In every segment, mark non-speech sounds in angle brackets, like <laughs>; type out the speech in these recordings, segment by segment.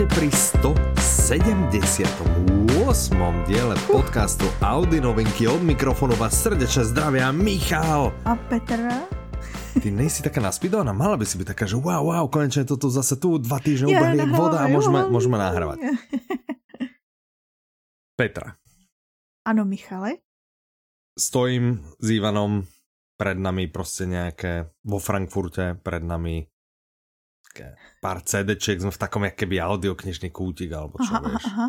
Vítajte pri 178. diele podcastu Audi novinky od mikrofonu vás srdečne zdravia Michal. A Petra? Ty nejsi taká naspidovaná, mala by si byť taká, že wow, wow, konečne toto zase tu, dva týždne Ja ubehli voda a môžeme, môžeme nahrávať. <laughs> Petra, Ano, Michale? stojím s Ivanom, pred nami proste nejaké, vo Frankfurte, pred nami pár CDčiek, sme v takom jak keby audioknižný kútik, alebo čo, Aha, vieš. aha.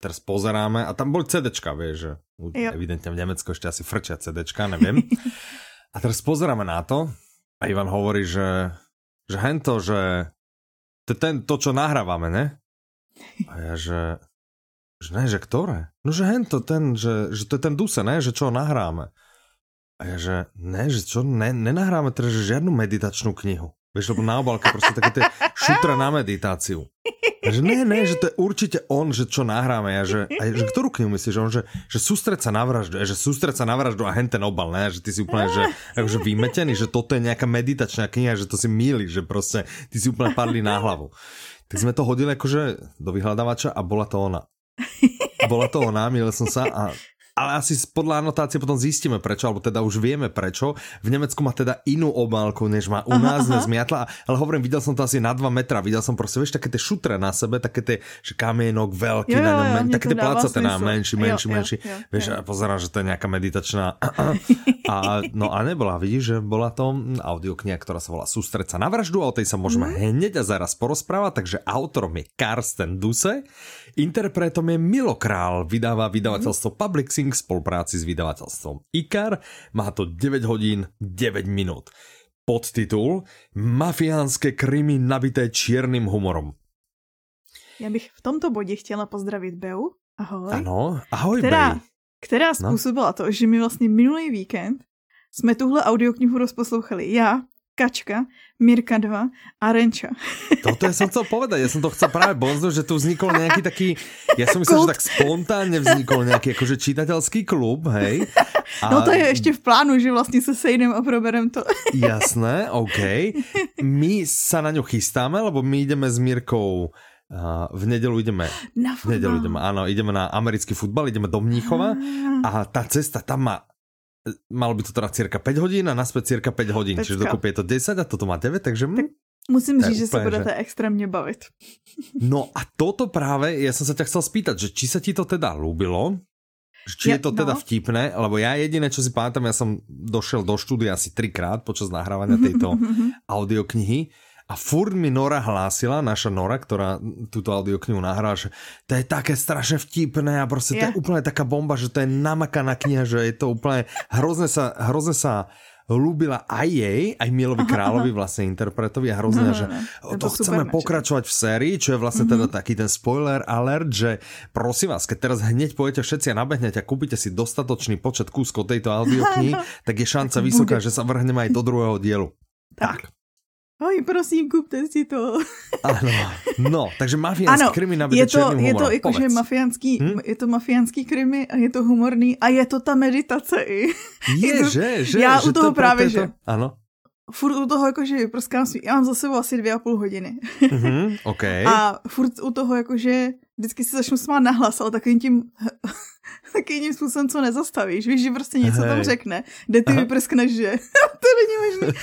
Teraz pozeráme a tam boli CDčka, vieš, že Jo. evidentne v Nemecku ešte asi frčia CDčka, neviem. <laughs> a teraz pozeráme na to a Ivan hovorí, že, že hento, že to ten, to, čo nahrávame, ne? A ja, že, že ne, že ktoré? No, že hento, ten, že, že to je ten Duse, ne? Že čo nahráme. A ja, že ne, že čo, ne, nenahráme teda, že žiadnu meditačnú knihu. Vieš, lebo na obálke proste také tie šutre na meditáciu. A že ne, ne, že to je určite on, že čo nahráme. Ja, že, a že ktorú knihu myslíš? Že On, že, že sústreť sa na vraždu. Ja, že sústreť sa na vraždu a hen obal, ne? Že ty si úplne, že, akože vymetený, že toto je nejaká meditačná kniha, že to si míli, že proste ty si úplne padli na hlavu. Tak sme to hodili akože do vyhľadávača a bola to ona. Bola to ona, milil som sa a ale asi podľa anotácie potom zistíme prečo, alebo teda už vieme prečo. V Nemecku má teda inú obálku, než má u nás, aha. nezmiatla. Ale hovorím, videl som to asi na 2 metra, videl som proste, vieš, také tie šutre na sebe, také tie, že kamienok veľký, Jo, jo, jo, men, také dává placaté na menší, Jo, menší, jo, menší. jo, Vieš, jo. a pozerám, že to je nejaká meditačná. <laughs> A, no a nebola, vidíš, že bola to audiokniha, ktorá sa volá Sústreť sa na vraždu a o tej sa môžeme hneď a zaraz porozprávať, takže autorom je Karsten Duse, interpretom je Milo Král, vydáva vydavateľstvo Public Sync v spolupráci s vydavateľstvom IKAR, má to 9 hodín 9 minút. Podtitul Mafiánske krymy nabité čiernym humorom. Já bych v tomto bodě chtěla pozdravit Beu. Ahoj. Ano, ahoj která, Bej. která No. způsobila to, že mi vlastně minulý víkend jsme tuhle audioknihu rozposlouchali. Já, Kačka, Mirka 2 a Renča. <laughs> Toto ja som chcel povedať, ja som to chcel práve bonznúť, že tu vznikol nejaký taký, ja som myslel, že Kult. tak spontánne vznikol nejaký akože čitateľský klub, hej. A <laughs> No to je ještě v plánu, že vlastně se sejdem a proberem to. <laughs> Jasné, OK. My sa na ňu chystáme, lebo my ideme s Mírkou uh, v nedelu ideme, Na v nedelu ideme, áno, ideme na americký futbal, ideme do Mníchova a tá cesta tam má malo by to teda cirka 5 hodín a naspäť cirka 5 hodín, čiže Pecka. dokopy je to 10 a toto má 9, takže hm, Musím říct, že se budete extrémně bavit. <laughs> No a toto práve, ja som sa ťa chcel spýtať, že či sa ti to teda ľúbilo, že či Ja- je to teda no. vtipné, lebo ja jediné, čo si pamätám, ja som došiel do štúdia asi trikrát počas nahrávania <laughs> tejto audioknihy a furt mi Nora hlásila, naša Nora, ktorá túto audioknihu nahrala, že to je také strašne vtipné a proste to je úplne taká bomba, že to je namakaná kniha, že je to úplne hrozne sa, hrozne sa ľúbila aj jej, aj Milovi Královi, vlastne interpretovi a hrozne, No, no, že no. o, to to chceme pokračovať v sérii, čo je vlastne teda taký ten spoiler alert, že prosím vás, keď teraz hneď pojete všetci a nabehnete a kúpite si dostatočný počet kúskov tejto <laughs> audioknihy, tak je šanca Tak vysoká, bude. že sa vrhneme aj do druhého dielu. Tak. Oj, prosím, kupte si to. <laughs> Áno. No, takže mafiánský Ano, krimi je nabité to, je to jakože mafiánský, Hm? je to mafiánský krimi a je to humorný a je to ta meditace i. Je, <laughs> to- že, že, já že u toho to, právě, je že. to- Áno. Furt u toho jakože vyprskám svý, já mám za sebou asi dvě a půl hodiny. Mhm, <laughs> OK. A furt u toho jakože vždycky si začnu smát nahlas, ale takovým tím takovým způsobem, co nezastavíš. Víš, že prostě něco tam Hej. řekne, kde ty Aha. vyprskneš, že to není možné.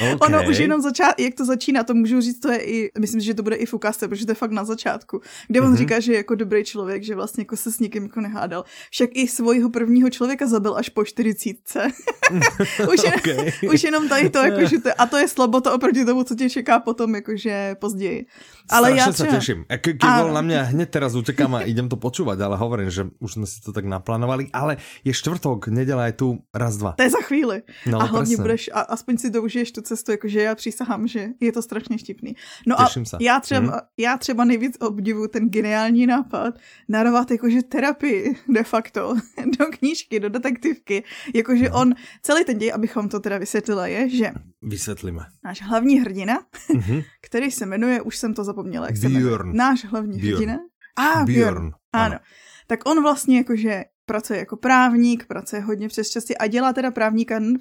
OK. Ono už jenom začát, jak to začíná, to můžu říct, to je i, myslím, že to bude i ukážce, protože to je fakt na začátku, kde on Mhm. říká, že je jako dobrý člověk, že vlastně jako se s nikým jako nehádal. Však i svojho prvního člověka zabil až po čtyřicítce. <laughs> už, jen, OK. už jenom tady to, jako, že to, a to je slabota oproti tomu, co tě čeká potom, jakože později. Ale Strašne já třeba, teším. A ke, Áno. na mňa, hneď teraz utekám a idem to počúvať, ale hovorím, že už sme si to tak naplánovali, ale je štvrtok, nedela je tu, raz, dva. to je za chvíli. No, a hlavně presne. budeš, a aspoň si to užiješ tu cestu, jakože já přísahám, že je to strašně štipný. No a Těším se. já třeba, Mhm. já třeba nejvíc obdivu ten geniální nápad narovat jakože terapii de facto <laughs> do knížky, do detektivky. Jakože No. on, celý ten děj, abychom to teda vysvětlili, je, že Vysvetlíme. náš hlavní hrdina, Mhm. <laughs> který se jmenuje, už jsem to zapomněla, jak se jmenuje. Björn. Náš hlavní Björn. hrdina. A, Björn. Björn. Ano. Tak on vlastně jakože pracuje jako právník, pracuje hodně přes časy a dělá teda právníka ne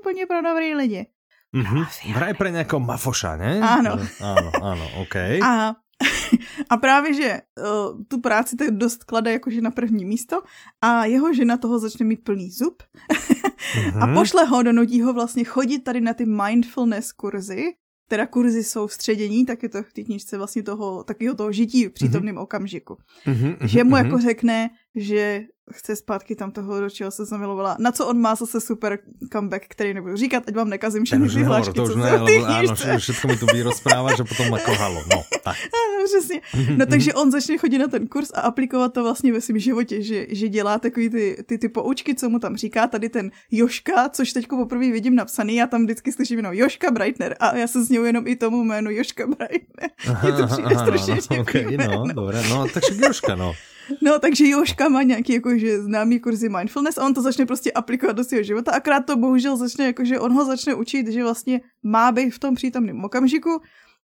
úplně pro dobrý lidi. Mhm. Vraj pre nejakého mafoša, ne? Áno. Áno, áno, OK. A <laughs> A právě, že uh, tu práci tak dost klade jakože na první místo a jeho žena toho začne mít plný zub mm-hmm. <laughs> a pošle ho, donutí ho vlastně chodit tady na ty mindfulness kurzy, teda kurzy jsou středění, tak je to v té knižce vlastně toho, takového toho žití v přítomném mm-hmm. okamžiku. Mm-hmm, že mu mm-hmm. jako řekne, že chce zpátky tam toho, do čeho se zamilovala. Na co on má zase super comeback, který nebudu říkat, ať vám nekazím všechny ty hlášky, to už ne, ano, všechno mi tu rozprávat, že potom jako halo. No, tak. <laughs> Ano, přesně. No takže on začne chodit na ten kurz a aplikovat to vlastně ve svém životě, že, že dělá takový ty, ty, ty poučky, co mu tam říká, tady ten Joška, což teď poprvé vidím napsaný, já tam vždycky slyším jenom Joška Breitner a já se sněju jenom i tomu jménu Joška Breitner. <laughs> Aha, Je to přijde aha, strašně no, okay, no, dobré, no, takže Joška, no. No, takže Joška má nějaký jakože známý kurzy mindfulness a on to začne prostě aplikovat do svého života, akrát to bohužel začne, jakože on ho začne učit, že vlastně má být v tom přítomném okamžiku,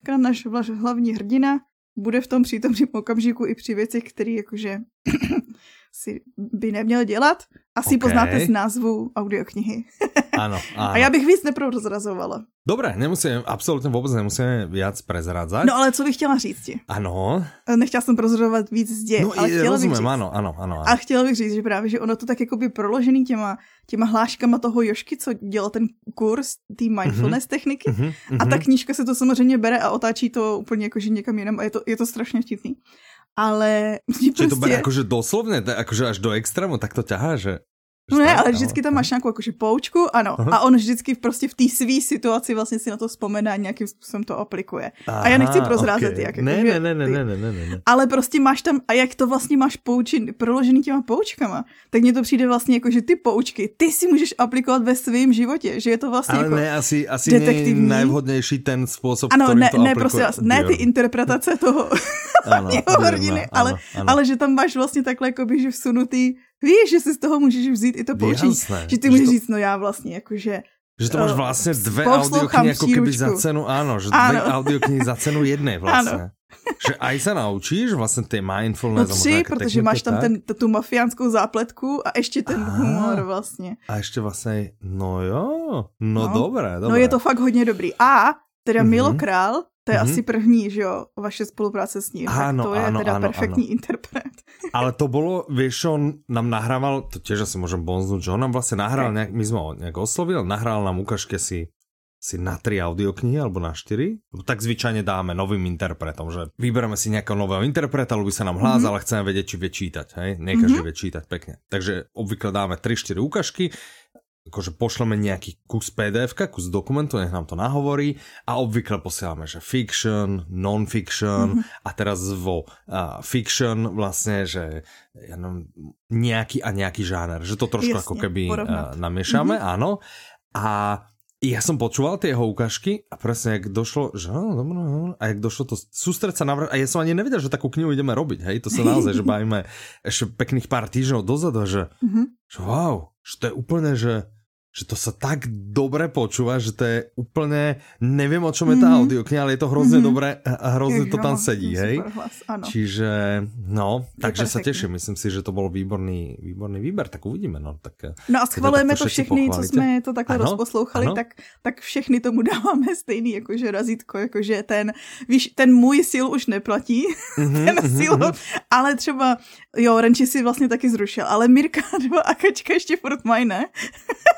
akrát náš hlavní hrdina bude v tom přítomném okamžiku i při věcech, které jakože si by neměl dělat. Asi okay. poznáte z názvu audioknihy. ano, <laughs> ano. A já bych víc neprozrazovala. Dobré, nemusíme, absolutně vůbec nemusíme víc prezradzať. No ale co bych chtěla říct ti? Ano. Nechtěla jsem prozrazovat víc zde, no, ale chtěla rozumím, bych říct, ano, ano, ano, ano. A chtěla bych říct, že právě, že ono to tak jako by proložený těma, těma hláškama toho Jošky, co dělal ten kurz té mindfulness mm-hmm. techniky. Mm-hmm. A ta knížka se to samozřejmě bere a otáčí to úplně jakože někam jinam a je to, je to strašně vtipný ale... <laughs> Čiže prostě... to bude jakože doslovně, jakože až do extrému, tak to ťahá, že... No ne, ale vždycky tam máš nějakou jakože poučku, ano. Aha. A on vždycky prostě v té své situaci vlastně si na to vzpomene a nějakým způsobem to aplikuje. Aha, a já nechci prozrázet, okay. jak. Ne, ne, ne, ne, ne, ne, ne, ne. Ale prostě máš tam, a jak to vlastně máš poučin, proložený těma poučkama, tak mně to přijde vlastně jako, že ty poučky, ty si můžeš aplikovat ve svém životě, že je to vlastně ale jako ne, asi, asi detektivní. nejvhodnější ten způsob, ano, ne, to ne, prostě ne ty interpretace toho ano, <laughs> hrdiny, ale, ano. ale že tam máš vlastně takhle jakoby, že vsunutý Víš, že si z toho můžeš vzít i to poučení. Že ty můžeš to... říct, no já vlastně jakože že to máš eh, vlastně dvě audioknihy jako keby za cenu, ano, že dvě audioknihy za cenu jedné <laughs> vlastně. Ano. že aj se naučíš vlastně ty mindfulness. No tři, protože máš tam ten, tu mafiánskou zápletku a ještě ten Aha. humor vlastně. A ještě vlastně, no jo, no, no dobré, dobré. No je to fakt hodně dobrý. A teda mm-hmm. Milo Král, to je mm-hmm. asi první, že jo, vaše spolupráce s ním. Ano, tak to je teda ano, perfektní ano. interpret. <laughs> Ale to bylo, víš, on nám nahrával, to těž asi můžem bonznúť, že on nám vlastně nahrál, okay. nějak, my jsme ho nějak oslovil, nahrál nám ukážky si si na tři audioknihy alebo na čtyři. Tak zvyčajně dáme novým interpretom, že vybereme si nějakého nového interpreta, ľubí se nám hlas, mm-hmm. ale chceme vědět, či vie čítať. Hej? Nie každý mm-hmm. vie čítať pekne. Takže obvykle dáme 3-4 ukážky akože pošleme nejaký kus pdf kus dokumentu, nech nám to nahovorí a obvykle posielame, že fiction, non-fiction mm-hmm. a teraz vo uh, fiction vlastne, že ja neviem, nejaký a nejaký žáner, že to trošku Jasne, ako keby uh, namiešame, mm-hmm. áno. A ja som počúval tie jeho ukážky a presne jak došlo, že no, no, no, a jak došlo to sústreť sa na a ja som ani nevedel, že takú knihu ideme robiť, hej, to sa naozaj, že <laughs> bavíme ešte pekných pár týždňov dozadu, že, mm-hmm. že wow, že to je úplne, že že to sa tak dobre počúva, že to je úplne, neviem o čom je tá mm-hmm. audiokniha, ale je to hrozně mm-hmm. dobré a hrozně to tam sedí, hej? Hlas, Čiže, no, je takže sa teším, myslím si, že to bol výborný, výborný výber, tak uvidíme, no. Tak, no a schvalujeme to všechny, co jsme to takhle ano? rozposlouchali, ano? tak, tak všechny tomu <laughs> dáváme stejný, jakože razítko, jakože ten, víš, ten můj sil už neplatí, mm-hmm, <laughs> ten mm-hmm. sil, ale třeba, jo, Renči si vlastně taky zrušil, ale Mirka <laughs> nebo Akačka ještě furt mají, ne?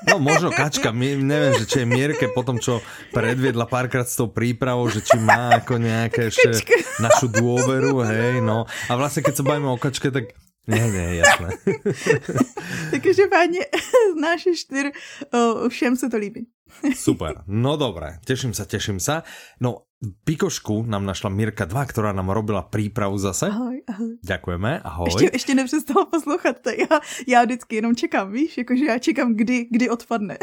No, možno Kačka, neviem, že či je Mierke po tom, čo predviedla párkrát s tou prípravou, že či má ako nejaké ešte našu dôveru, hej, no. A vlastne, keď sa bavíme o Kačke, tak nie, nie, jasné. Takže páně, náš štyr, všem se to líbí. Super, no dobré, teším sa, teším sa. No Pikošku nám našla Mirka 2, která nám robila přípravu zase. Ahoj, ahoj. Děkujeme, ahoj. Ještě, ještě nepřestala poslouchat, to já, já vždycky jenom čekám, víš, jakože já čekám, kdy, kdy odpadne.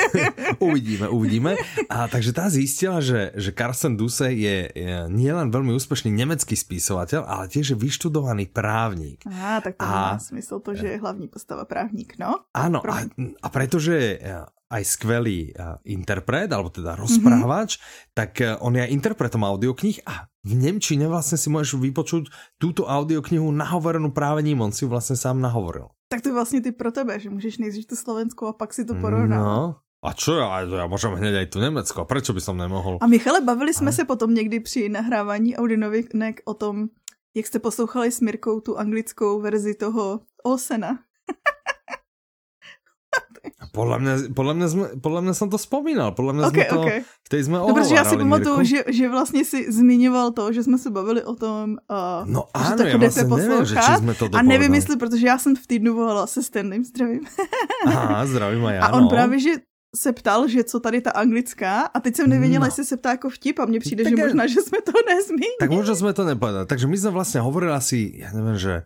<laughs> uvidíme, uvidíme. A takže ta zjistila, že, že Carsten Duse je, je nielen velmi úspěšný německý spisovatel, ale těž vyštudovaný právník. A tak to a, má smysl to, že je hlavní postava právník, no? Ano, a, a pretože aj skvelý uh, interpret, alebo teda rozprávač, mm-hmm. tak uh, on je interpretom audioknih a v Nemčine vlastně si můžeš vypočuť túto audioknihu nahovorenú práve ním, on si ju vlastně sám nahovoril. Tak to je vlastně ty pro tebe, že můžeš nejdřív tu slovenskou a pak si to porovnat. No, A čo ja, ja môžem hneď aj tu Nemecko, prečo by som nemohol? A Michale, bavili jsme se potom někdy při nahrávání Audinovinek o tom, jak jste poslouchali s Mirkou tu anglickou verzi toho Olsena. <laughs> Podle mě, podle, mě jsme, podle mě jsem to vzpomínal, podle mě okay, jsme to, okay. teď jsme no, protože já si pamatuju, že, že vlastně si zmiňoval to, že jsme se bavili o tom, uh, no že ano, já vlastně nevím, že jsme to A nevím, jestli, protože já jsem v týdnu volala se Standym, zdravím. <laughs> Aha, zdravím a já, A on no. právě, že se ptal, že co tady ta anglická a teď jsem nevěděla, no. jestli se ptá jako vtip a mně přijde, tak že je... možná, že jsme to <laughs> nezmínili. Tak možná jsme to nepovedali. Takže my jsme vlastně hovorili asi, já nevím, že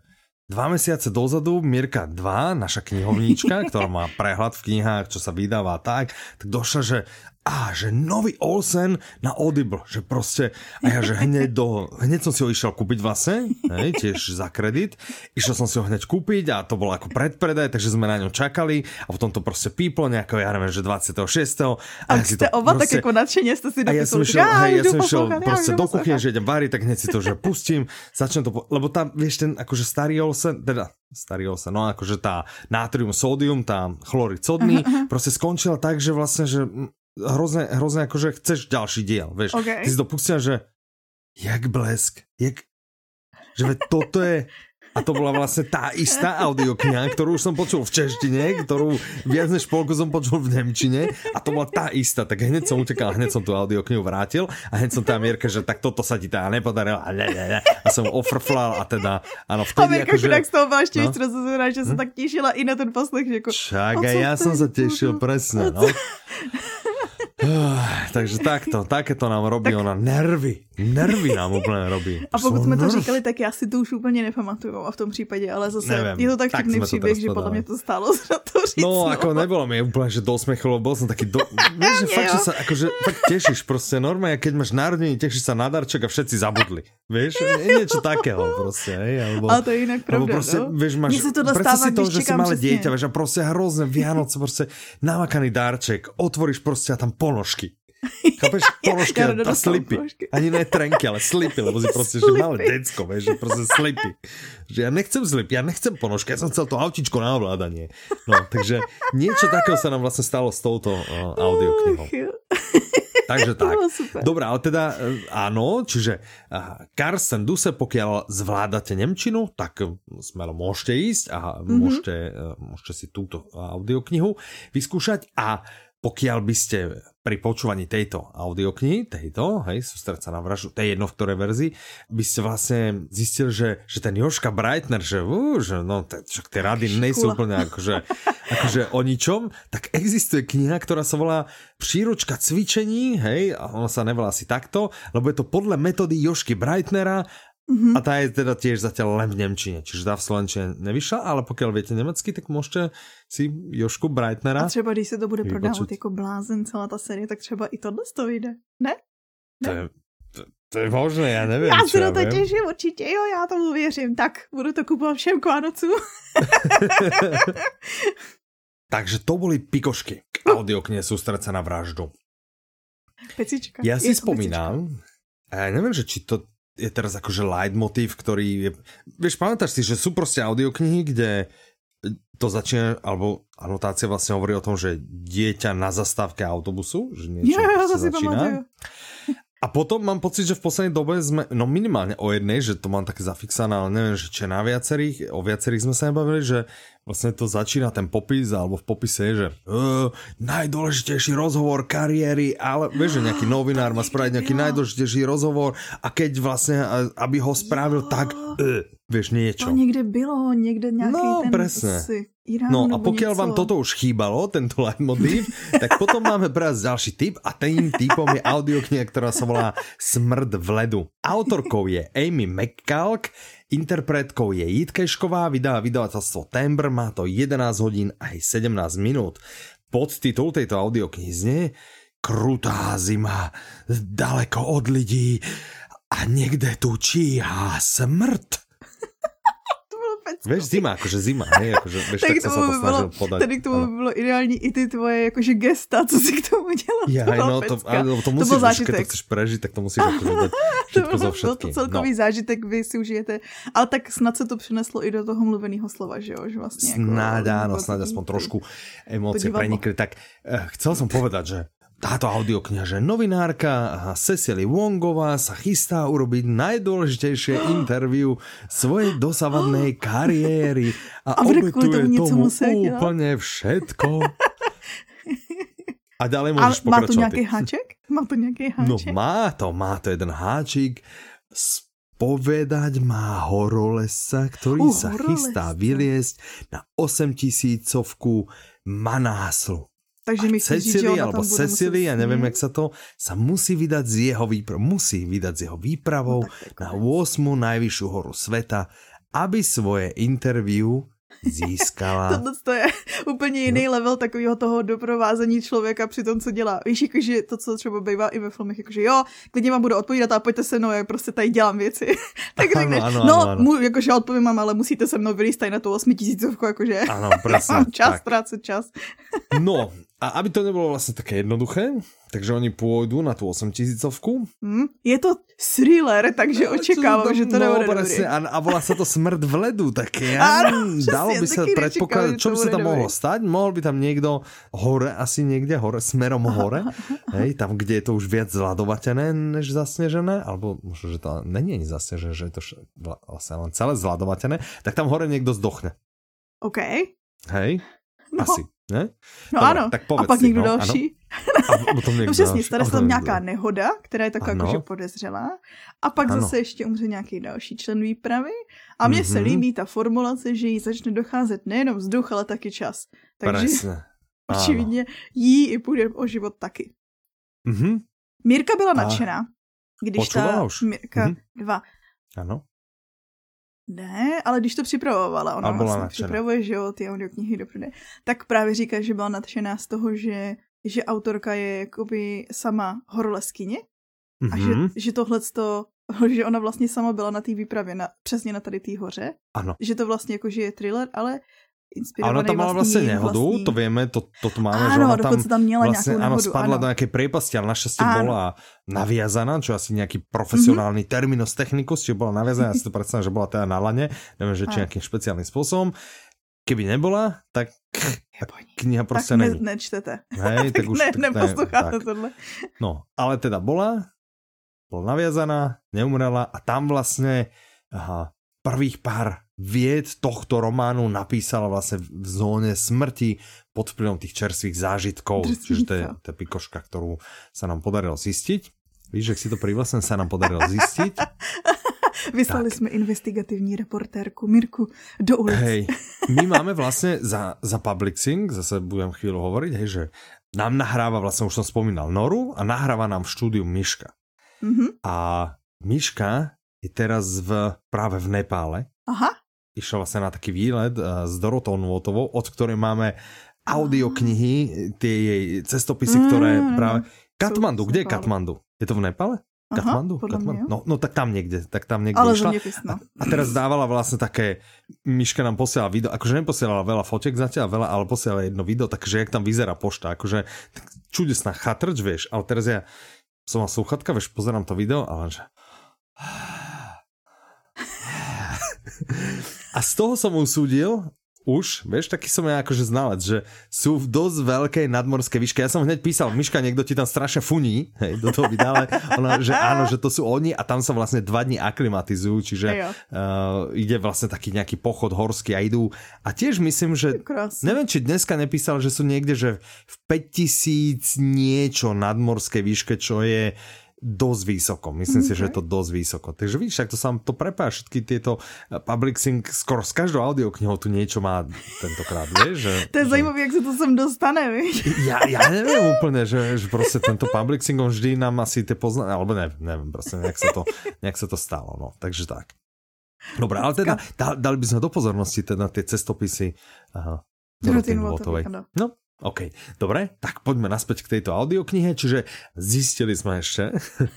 Dva mesiace dozadu Mirka 2, naša knihovníčka, ktorá má prehľad v knihách, čo sa vydáva tak, tak došla, že a že nový Olsen na Audible, že prostě, a ja že hneď do, hneď som si ho išiel kúpiť vlastne, hej, tiež za kredit, išiel som si ho hneď kúpiť a to bolo ako predpredaj, takže sme na ňom čakali a potom to prostě píplo nejako, ja neviem, že 26. A, a ja si to oba prostě, tak jako nadšeně ste si a ja som išiel, hej, ja som išiel prostě do kuchyne, že idem variť, tak hneď si to, že pustím, začnem to, lebo tam, vieš, ten akože starý Olsen, teda starý Olsen, no akože tá nátrium, sódium, tá chlorid sodný, prostě skončila tak, že vlastne, že hrozně, hrozně jako, že chceš další díl, víš. Okay. Ty si to pustil, že jak blesk, jak, že toto je, a to bola vlastne tá istá audiokniha, ktorú už som počul v češtine, ktorú viac než polku som počul v nemčine a to bola tá istá. Tak hneď som utekal, hneď som tú audioknihu vrátil a hneď som tam Mierka, že tak toto sa ti teda nepodarilo a, ne, ne, ne. a som ofrflal a teda, ano, vtedy... A Mierka chudák z toho ešte no? že hm? tak tešila i na ten poslech. Jako, Však a ja som sa tešil, presne, no. <sighs> Takže takto, to nám robí tak... ona. Nervy, nervy nám <laughs> úplně robí. A pokud jsme to říkali, tak já si to už úplně nepamatuju a v tom případě, ale zase Nevím, je to tak vtipný příběh, že podle mě to stálo <laughs> za to říct. No, no. jako nebylo mi úplně, že do smechu, lebo bol som taký, do... <laughs> Víš, že fakt, že sa, akože, fakt tešíš prostě normálně, keď máš narodení, tešíš sa na darček a všetci zabudli. Víš, niečo takého prostě, hej, alebo, ale to je jinak pravda, prostě, no? Víš, máš, se to dostává, si to, že si malé dieťa, víš, a prostě hrozně Vianoce, prostě namakaný dárček, otvoríš prostě a tam ponožky. Chápeš? <laughs> Ponožky a, a slipy. Ani ne trenky, ale slipy, lebo si <laughs> prostě, že malé decko, vieš, že prostě slipy. Že ja nechcem slipy, ja nechcem ponožky, ja som chcel to autičko na ovládanie. No, takže niečo takého sa nám vlastne stalo s touto uh, audioknihou. Takže <laughs> tak. Dobrá, ale teda uh, áno, čiže uh, Karsten Duse, pokiaľ zvládate Nemčinu, tak smelo môžete ísť a môžete, uh, môžete si túto audioknihu vyskúšať a pokiaľ by ste pri počúvaní tejto audioknihy, tejto, hej, sústrať sa na vraždu, tej jedno v ktorej verzii, by ste vlastne zistili, že, že ten Joška Breitner, že, uh, že no, te, však tie rady nejsú úplne akože, akože o ničom, tak existuje kniha, ktorá sa volá Příručka cvičení, hej, a ona sa nevolá asi takto, lebo je to podľa metódy Jošky Breitnera Mm-hmm. A tá je teda tiež zatiaľ len v Nemčine, čiže tá v Slovenčine nevyšla, ale pokiaľ viete nemecky, tak môžete si Jošku Breitnera... A třeba když se to bude vypočuť. prodávat jako blázen celá ta série, tak třeba i tohle to vyjde, ne? ne? To, je, to, to je možné, já nevím. Já se na to těším, určitě, jo, já tomu věřím. Tak, budu to kupovat všem k Vánocům. <laughs> Takže to byly pikošky k audioknihe Sústreť sa na vraždu. Pecička. Já si vzpomínám, a ja neviem, že či to je teraz akože leitmotiv, ktorý je... Vieš, pamätáš si, že sú proste audioknihy, kde to začína, alebo anotácia vlastne hovorí o tom, že dieťa na zastávke autobusu, že niečo ja, to začína. A potom mám pocit, že v poslednej dobe sme, no minimálne o jednej, že to mám také zafixané, ale neviem, že či na viacerých, o viacerých sme sa nebavili, že vlastne to začína ten popis, alebo v popise je, že uh, najdôležitejší rozhovor kariéry, ale vieš, že nejaký <gasps> novinár má spraviť nejaký najdôležitejší rozhovor a keď vlastne, aby ho spravil tak, uh, vieš, niečo. To niekde bylo, niekde nejaký no, ten presne. Irán, no a pokiaľ vám toto už chýbalo, tento leitmotiv, <laughs> tak potom máme pre vás ďalší tip a tým typom je audiokniha, ktorá sa volá Smrd v ledu. Autorkou je Amy McCalk, interpretkou je Jitkešková, vydá vydavateľstvo Tembr, má to 11 hodín aj 17 minút. Podtitul tejto audioknihy znie Krutá zima, daleko od lidí a niekde tu číhá smrt. Víš, zima, jakože zima, hej, jakože, víš, tak, tak jsem se to snažil podať. Tady k tomu by bylo ideální i ty tvoje jakože gesta, co si k tomu dělal. Ja, no, to, ale to musíš, to zážitek. keď to chceš prežiť, tak to musíš akože dať všetko <laughs> zo všetkým. to celkový no. zážitek, vy si užijete. Ale tak snad se to přineslo i do toho mluveného slova, že jo? Že vlastně jako, snáď áno, snáď aspoň trošku emócie prenikli. Tak eh, chcel som povedať, že táto audiokniha, novinárka Cecily Wongová sa chystá urobiť najdôležitejšie <gasps> interview svojej dosavadnej <gasps> kariéry a, a obetuje tomu, tomu úplne všetko. <laughs> A ďalej môžeš a má to nejaký háček? Má to nejaký háček? No má to, má to jeden háčik. Spovedať má horolesa, ktorý uh, sa horolesa. chystá vyliesť na 8 tisícovku Manáslu. Takže mi Cecily, alebo Cecily, ja neviem, jak sa to, sa musí vydať z jeho výpravou, musí vydať z jeho výpravou no, na 8. najvyššiu horu sveta, aby svoje interview získala. <laughs> Tohle to je úplně jiný no. level takového toho doprovázení člověka při tom, co dělá. Víš, jakože to, co třeba bývá i ve filmech, jakože jo, klidně vám budu odpovídat a pojďte se mnou, já prostě tady dělám věci. <laughs> tak ano, řekneš, ano, no, ano, ano. Mu, jakože odpovím vám, ale musíte se mnou vylíst tady na tu osmitisícovku, jakože ano, <laughs> presne, čas, tak. trácet čas. no, a aby to nebylo vlastně také jednoduché, takže oni půjdou na tu 8000 mm, Je to thriller, takže no, očekávám, že to no, nebude presne, a, a volá se to Smrt v ledu, tak ja, ano, dalo by se předpokládat, čo by se tam mohlo stať? Mohl by tam někdo hore, asi někde hore, smerom hore, <laughs> hej, tam, kde je to už viac zladovatené než zasněžené, alebo možno, že to není ani zasněžené, že je to vlastně len celé zladovatené, tak tam hore někdo zdochne. OK. Hej, no. asi. Ne? No Dobre, ano, tak a pak si, někdo no, další. Ano. A potom <laughs> někdo no přesně, stane se tam nějaká nehoda, která je taková jakože podezřelá. A pak ano. zase ještě umře nějaký další člen výpravy. A mně mm-hmm. se mhm. líbí ta formulace, že jí začne docházet nejenom vzduch, ale taky čas. Takže Presne. <laughs> očividně jí i půjde o život taky. Mm-hmm. Mírka byla nadšená, když ta už. Mírka mm-hmm. dva ano. Ne, ale když to připravovala, ona vlastně připravuje, že jo, ty audioknihy do tak právě říká, že byla nadšená z toho, že, že autorka je jakoby sama horoleskyně mm-hmm. a že, mhm. že tohle to, <laughs> že ona vlastně sama byla na té výpravě, na, přesně na tady té hoře. Ano. Že to vlastně jako, že je thriller, ale inspirovaný ona tam mala vlastně nehodu, vlastní... to víme, to, to, to máme, áno, že ona tam, tam měla vlastně, ano, nehodu, spadla ano. do nějaké prejpasti, ale naštěstí byla naviazaná, čo asi nějaký profesionální mm-hmm. terminus technicus, či byla naviazaná, já si to představím, že byla teda na lane, nevím, že či nějakým speciálním způsobem. Keby nebyla, tak kniha prostě není. Ne, nečtete. Hej, <laughs> tak, tak už, ne, tak neposloucháte tak. tohle. No, ale teda byla, byla naviazaná, neumrela a tam vlastně aha, prvých pár vied tohto románu napísala vlastne v zóne smrti pod vplyvom tých čerstvých zážitkov, Drsvíca. čiže to je tá pikoška, ktorú sa nám podarilo zistiť. Víš, že si to privlastne sa nám podarilo zistiť. <laughs> Vyslali tak. jsme investigativní reportérku Mirku do ulic. Hej, <laughs> my máme vlastně za, za Publixing, zase budem chvíľu hovoriť, hej, že nám nahráva, vlastně už som spomínal Noru a nahráva nám v štúdiu Miška. Mm -hmm. A Miška je teraz v, práve v Nepále. Aha išla vlastne na taký výlet uh, s Dorotou Nôtovou, od ktorej máme audioknihy, tie jej cestopisy, mm, ktoré práve... Katmandu, kde je Katmandu? Je to v Nepale? Katmandu? Aha, Katmandu? No, no tak tam niekde, tak tam niekde Ale išla. No. A, a teraz dávala vlastne také, Miška nám posielala video, akože neposielala veľa fotek zatiaľ, veľa, ale posielala jedno video, takže jak tam vyzerá pošta, akože čudesná chatrč, vieš, ale teraz ja som mal sluchatka, vieš, pozerám to video a len že... <laughs> A z toho som usúdil, už, vieš, taký som ja akože znalec, že sú v dosť veľkej nadmorskej výške. Ja som hneď písal, Miška, niekto ti tam strašne funí, hej, do toho vydále, ona, že áno, že to sú oni a tam sa vlastne dva dní aklimatizujú, čiže uh, ide vlastne taký nejaký pochod horský a idú. A tiež myslím, že, Krásne. neviem, či dneska nepísal, že sú niekde, že v 5000 niečo nadmorskej výške, čo je dosť vysoko. Myslím okay. si, že je to dosť vysoko. Takže víš, tak to sa to prepája všetky tieto eh, public sync, skoro s každou audioknihou tu niečo má tentokrát, <laughs> vieš? Že, to je že... zajímavé, jak se to sem dostane, víš? <laughs> Ja, ja neviem úplne, že, že proste tento public sync, on vždy nám asi tie pozná, alebo neviem, neviem, proste nejak sa to, nejak sa to stalo, no. Takže tak. Dobre, ale teda dali by sme do pozornosti teda tie cestopisy uh, Doroty Nôtovej. No, OK, dobre, tak poďme naspäť k tejto audioknihe, čiže zistili sme ešte,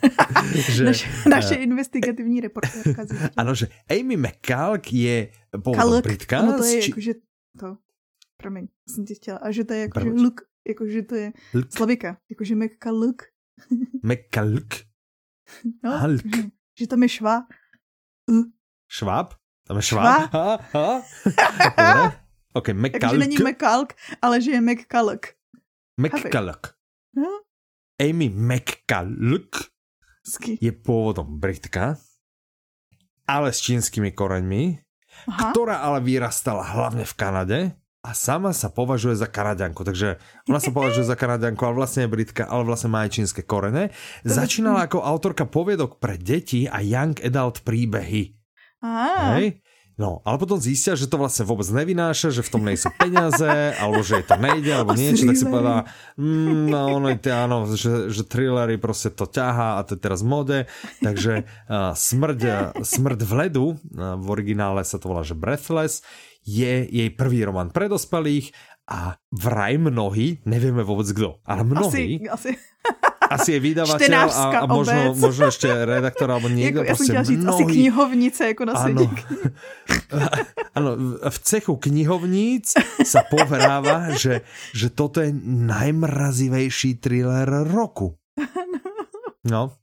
<laughs> že... Naš, naše uh, investigativní reportérka Ano, že Amy McCalk je pôvodom Britka. Ano, to je či... jakože to, promiň, jsem ti chtěla, a že to je jakože look, jakože to je look. slavika, jakože McCalk. <laughs> McCalk? No, Hulk. Že, že tam je šva. Uh. Šváb? Tam je šváb? Ha. <laughs> Ok, McCulloch. Takže není McCulloch, ale že je McCulloch. McCulloch. No? Amy McCulloch je pôvodom Britka, ale s čínskymi koreňmi, Aha. ktorá ale vyrastala hlavne v Kanade a sama sa považuje za Kanadianku. Takže ona sa považuje za Kanadianku, ale vlastne je Britka, ale vlastne má aj čínske korene. Začínala ako autorka poviedok pre deti a young adult príbehy. Aha. Hej? No, ale potom zistia, že to vlastne vôbec nevynáša, že v tom nejsú peniaze, alebo že to nejde, alebo niečo, tak si povedá, mm, no, ono, áno, že, že thrillery proste to ťahá a to je teraz mode, takže uh, smrť, smrť v ledu, uh, v originále sa to volá, že Breathless, je jej prvý román pre dospelých a vraj mnohí, nevieme vôbec kto, ale mnohí, asi, asi asi je vydavateľ a, a možno, možno ešte redaktor alebo niekto. Jako, ja som chtěla říct, asi knihovnice jako na ano, <laughs> ano, v cechu knihovníc sa povráva, že, že toto je najmrazivejší thriller roku. <laughs> No.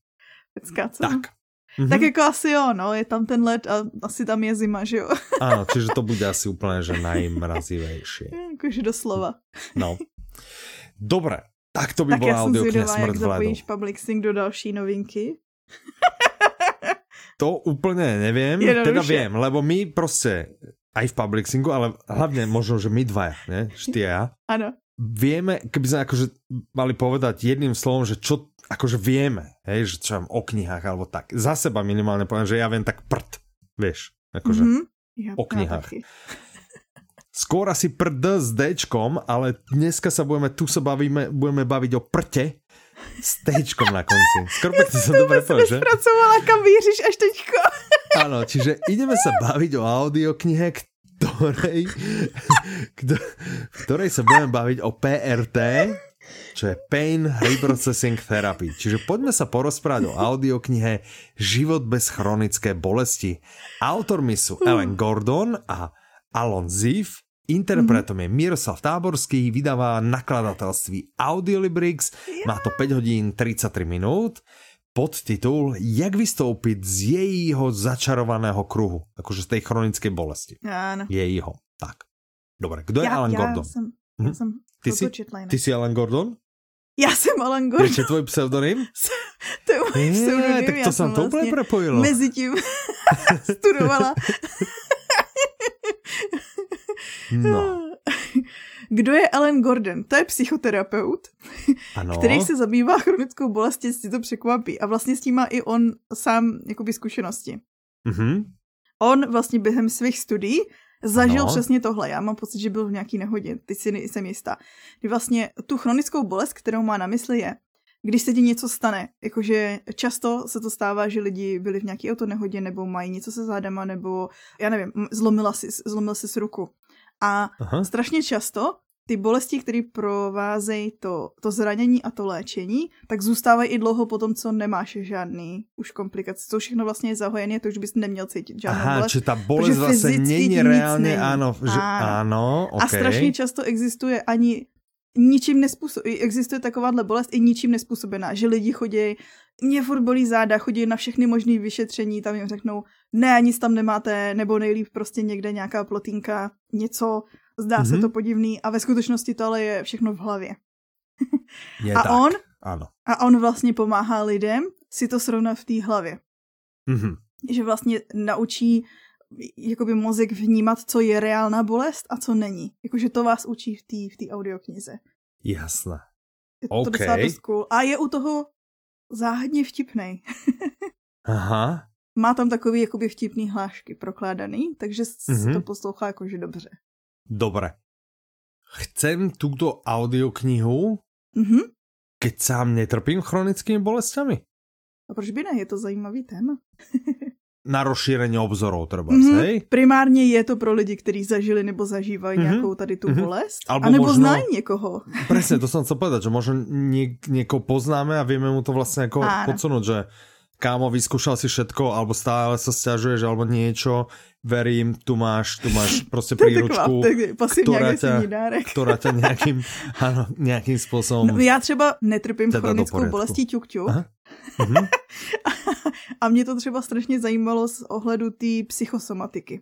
Tak. Mm-hmm. Tak jako asi jo, no, je tam ten led a asi tam je zima, že jo. <laughs> Áno, čiže to bude asi úplne, že najmrazivejšie. Jakože doslova. No. Dobre, tak to by tak bola audiokniha Smrt v ledu. Tak Public Sync do další novinky. to neviem, Jednoduše. teda viem, lebo my proste aj v Public Syncu, ale hlavne možno, že my dvaja, ne? Štia. Áno. <laughs> Vieme, keby sme akože mali povedať jedným slovom, že čo akože vieme, hej, že čo o knihách alebo tak. Za seba minimálne poviem, že ja viem tak prd, vieš, akože mm-hmm. ja, o knihách. Ja skôr asi prd s Dčkom, ale dneska sa budeme, tu sa bavíme, budeme baviť o prte s Dčkom na konci. Skoro ja sa dobre povedal, že? spracovala, kam vířiš až teďko. <laughs> Áno, čiže ideme sa baviť o audioknihe, ktorej, ktorej sa budeme baviť o PRT, čo je Pain Reprocessing Therapy. Čiže poďme sa porozprávať o audioknihe Život bez chronické bolesti. Autormi sú Ellen Gordon a Alon Ziv, Interpretom je Miroslav Táborský, vydává nakladatelství Audiolibrix, má to 5 hodín 33 minút, podtitul Jak vystoupit z jejího začarovaného kruhu, akože z tej chronickej bolesti. Áno. Jejího. Tak. Dobre, kdo je ja, Alan ja Gordon? Som, ja hm? som ty, si, ty si Alan Gordon? Já jsem Alan Gordon. Je tvoj pseudonym? <laughs> to je můj pseudonym. Tak to jsem to úplně vlastně prepojilo. Mezi tím <laughs> studovala <laughs> No. <laughs> Kdo je Ellen Gordon? To je psychoterapeut, ano. který se zabývá chronickou bolestí, jestli to překvapí. A vlastně s tím má i on sám jakoby zkušenosti. Mm-hmm. On vlastně během svých studií zažil ano. přesně tohle. Já mám pocit, že byl v nějaký nehodě, teď si nejsem jistá. Kdy vlastně tu chronickou bolest, kterou má na mysli je, když se ti něco stane, jakože často se to stává, že lidi byli v nějaké autonehodě nebo mají něco se zádama, nebo já nevím, zlomila si, zlomil si s ruku. A Aha. strašně často ty bolesti, které provázejí to, to zranění a to léčení, tak zůstávají i dlouho po tom, co nemáš žádný už komplikace. To všechno vlastně je zahojené, to už bys neměl cítit žádnou Aha, bolest. či ta bolest vlastně není reálně, ano, že, ano. ano okay. A strašně často existuje ani ničím nespůsob, existuje takováhle bolest i ničím nespůsobená, že lidi chodí, mě furt bolí záda, chodí na všechny možné vyšetření, tam jim řeknou, ne, nic tam nemáte, nebo nejlíp prostě někde nějaká plotínka, něco, zdá mm-hmm. se mhm. to podivný a ve skutečnosti to ale je všechno v hlavě. <laughs> Je a tak. on, ano. a on vlastně pomáhá lidem si to srovnat v té hlavě. Mm-hmm. Že vlastně naučí jakoby mozek vnímat, co je reálná bolest a co není. Jakože to vás učí v té v audioknize. Jasné. Je to okay. docela dost cool. A je u toho záhadně vtipnej. <laughs> Aha. Má tam takový jakoby vtipný hlášky prokládaný, takže mm-hmm. to poslouchá jakože dobře. Dobre. Chcem túto audioknihu, mm-hmm. keď sám netrpím chronickými bolestiami. A proč by ne? Je to zajímavý téma. <laughs> na rozšíření obzorů třeba, mm-hmm. hej? Primárně je to pro lidi, kteří zažili nebo zažívají mm-hmm. nějakou tady tu mm-hmm. bolest, Albo nebo možno, znají někoho. <laughs> Presne, to jsem chcel povedať, že možno něk, někoho poznáme a víme mu to vlastně jako podsunout, že kámo, vyskúšal si všetko, alebo stále sa stiažuješ, alebo niečo, verím, tu máš, tu máš prostě <laughs> príručku, ktorá ťa, ktorá ťa nejakým, <laughs> ano, nejakým spôsobom no, Já třeba netrpím chronickou bolestí ťuk mhm. <laughs> a mě to třeba strašně zajímalo z ohledu té psychosomatiky.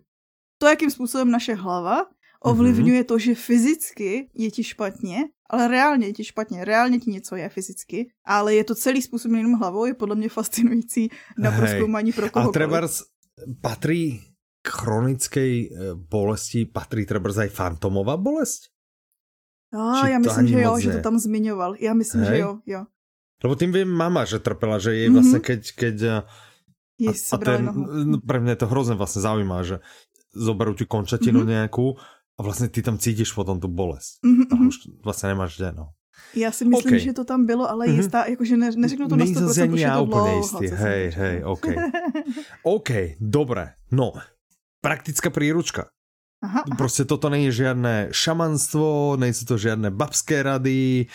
To, jakým způsobem naše hlava ovlivňuje to, že fyzicky je ti špatně, ale reálně je ti špatně, reálně ti něco je fyzicky, ale je to celý způsob jenom hlavou, je podle mě fascinující na proskoumání pro koho. A třeba patří k chronické eh, bolesti, patří třeba aj fantomová bolest? A, já myslím, že jo, že to tam zmiňoval. Já myslím, Hej. že jo, jo. Lebo tým vím mama, že trpela, že jej vlastně, keď, keď eh, a, a ten, no, pre mňa je to hrozně vlastně zaujímavé, že zoberú ti končatinu mm-hmm. nějakou a vlastně ty tam cítíš potom tu bolest. Mm-hmm. A mhm. už vlastně nemáš kde, no. Já si myslím, okay. že to tam bylo, ale mm-hmm. jistá, jakože ne, neřeknu to Nejsem na 100%, už je to úplně jistý. Hej, hej, OK. <laughs> OK, dobré. No, praktická príručka. Aha, aha. Prostě toto není žádné šamanstvo, nejsou to žádné babské rady,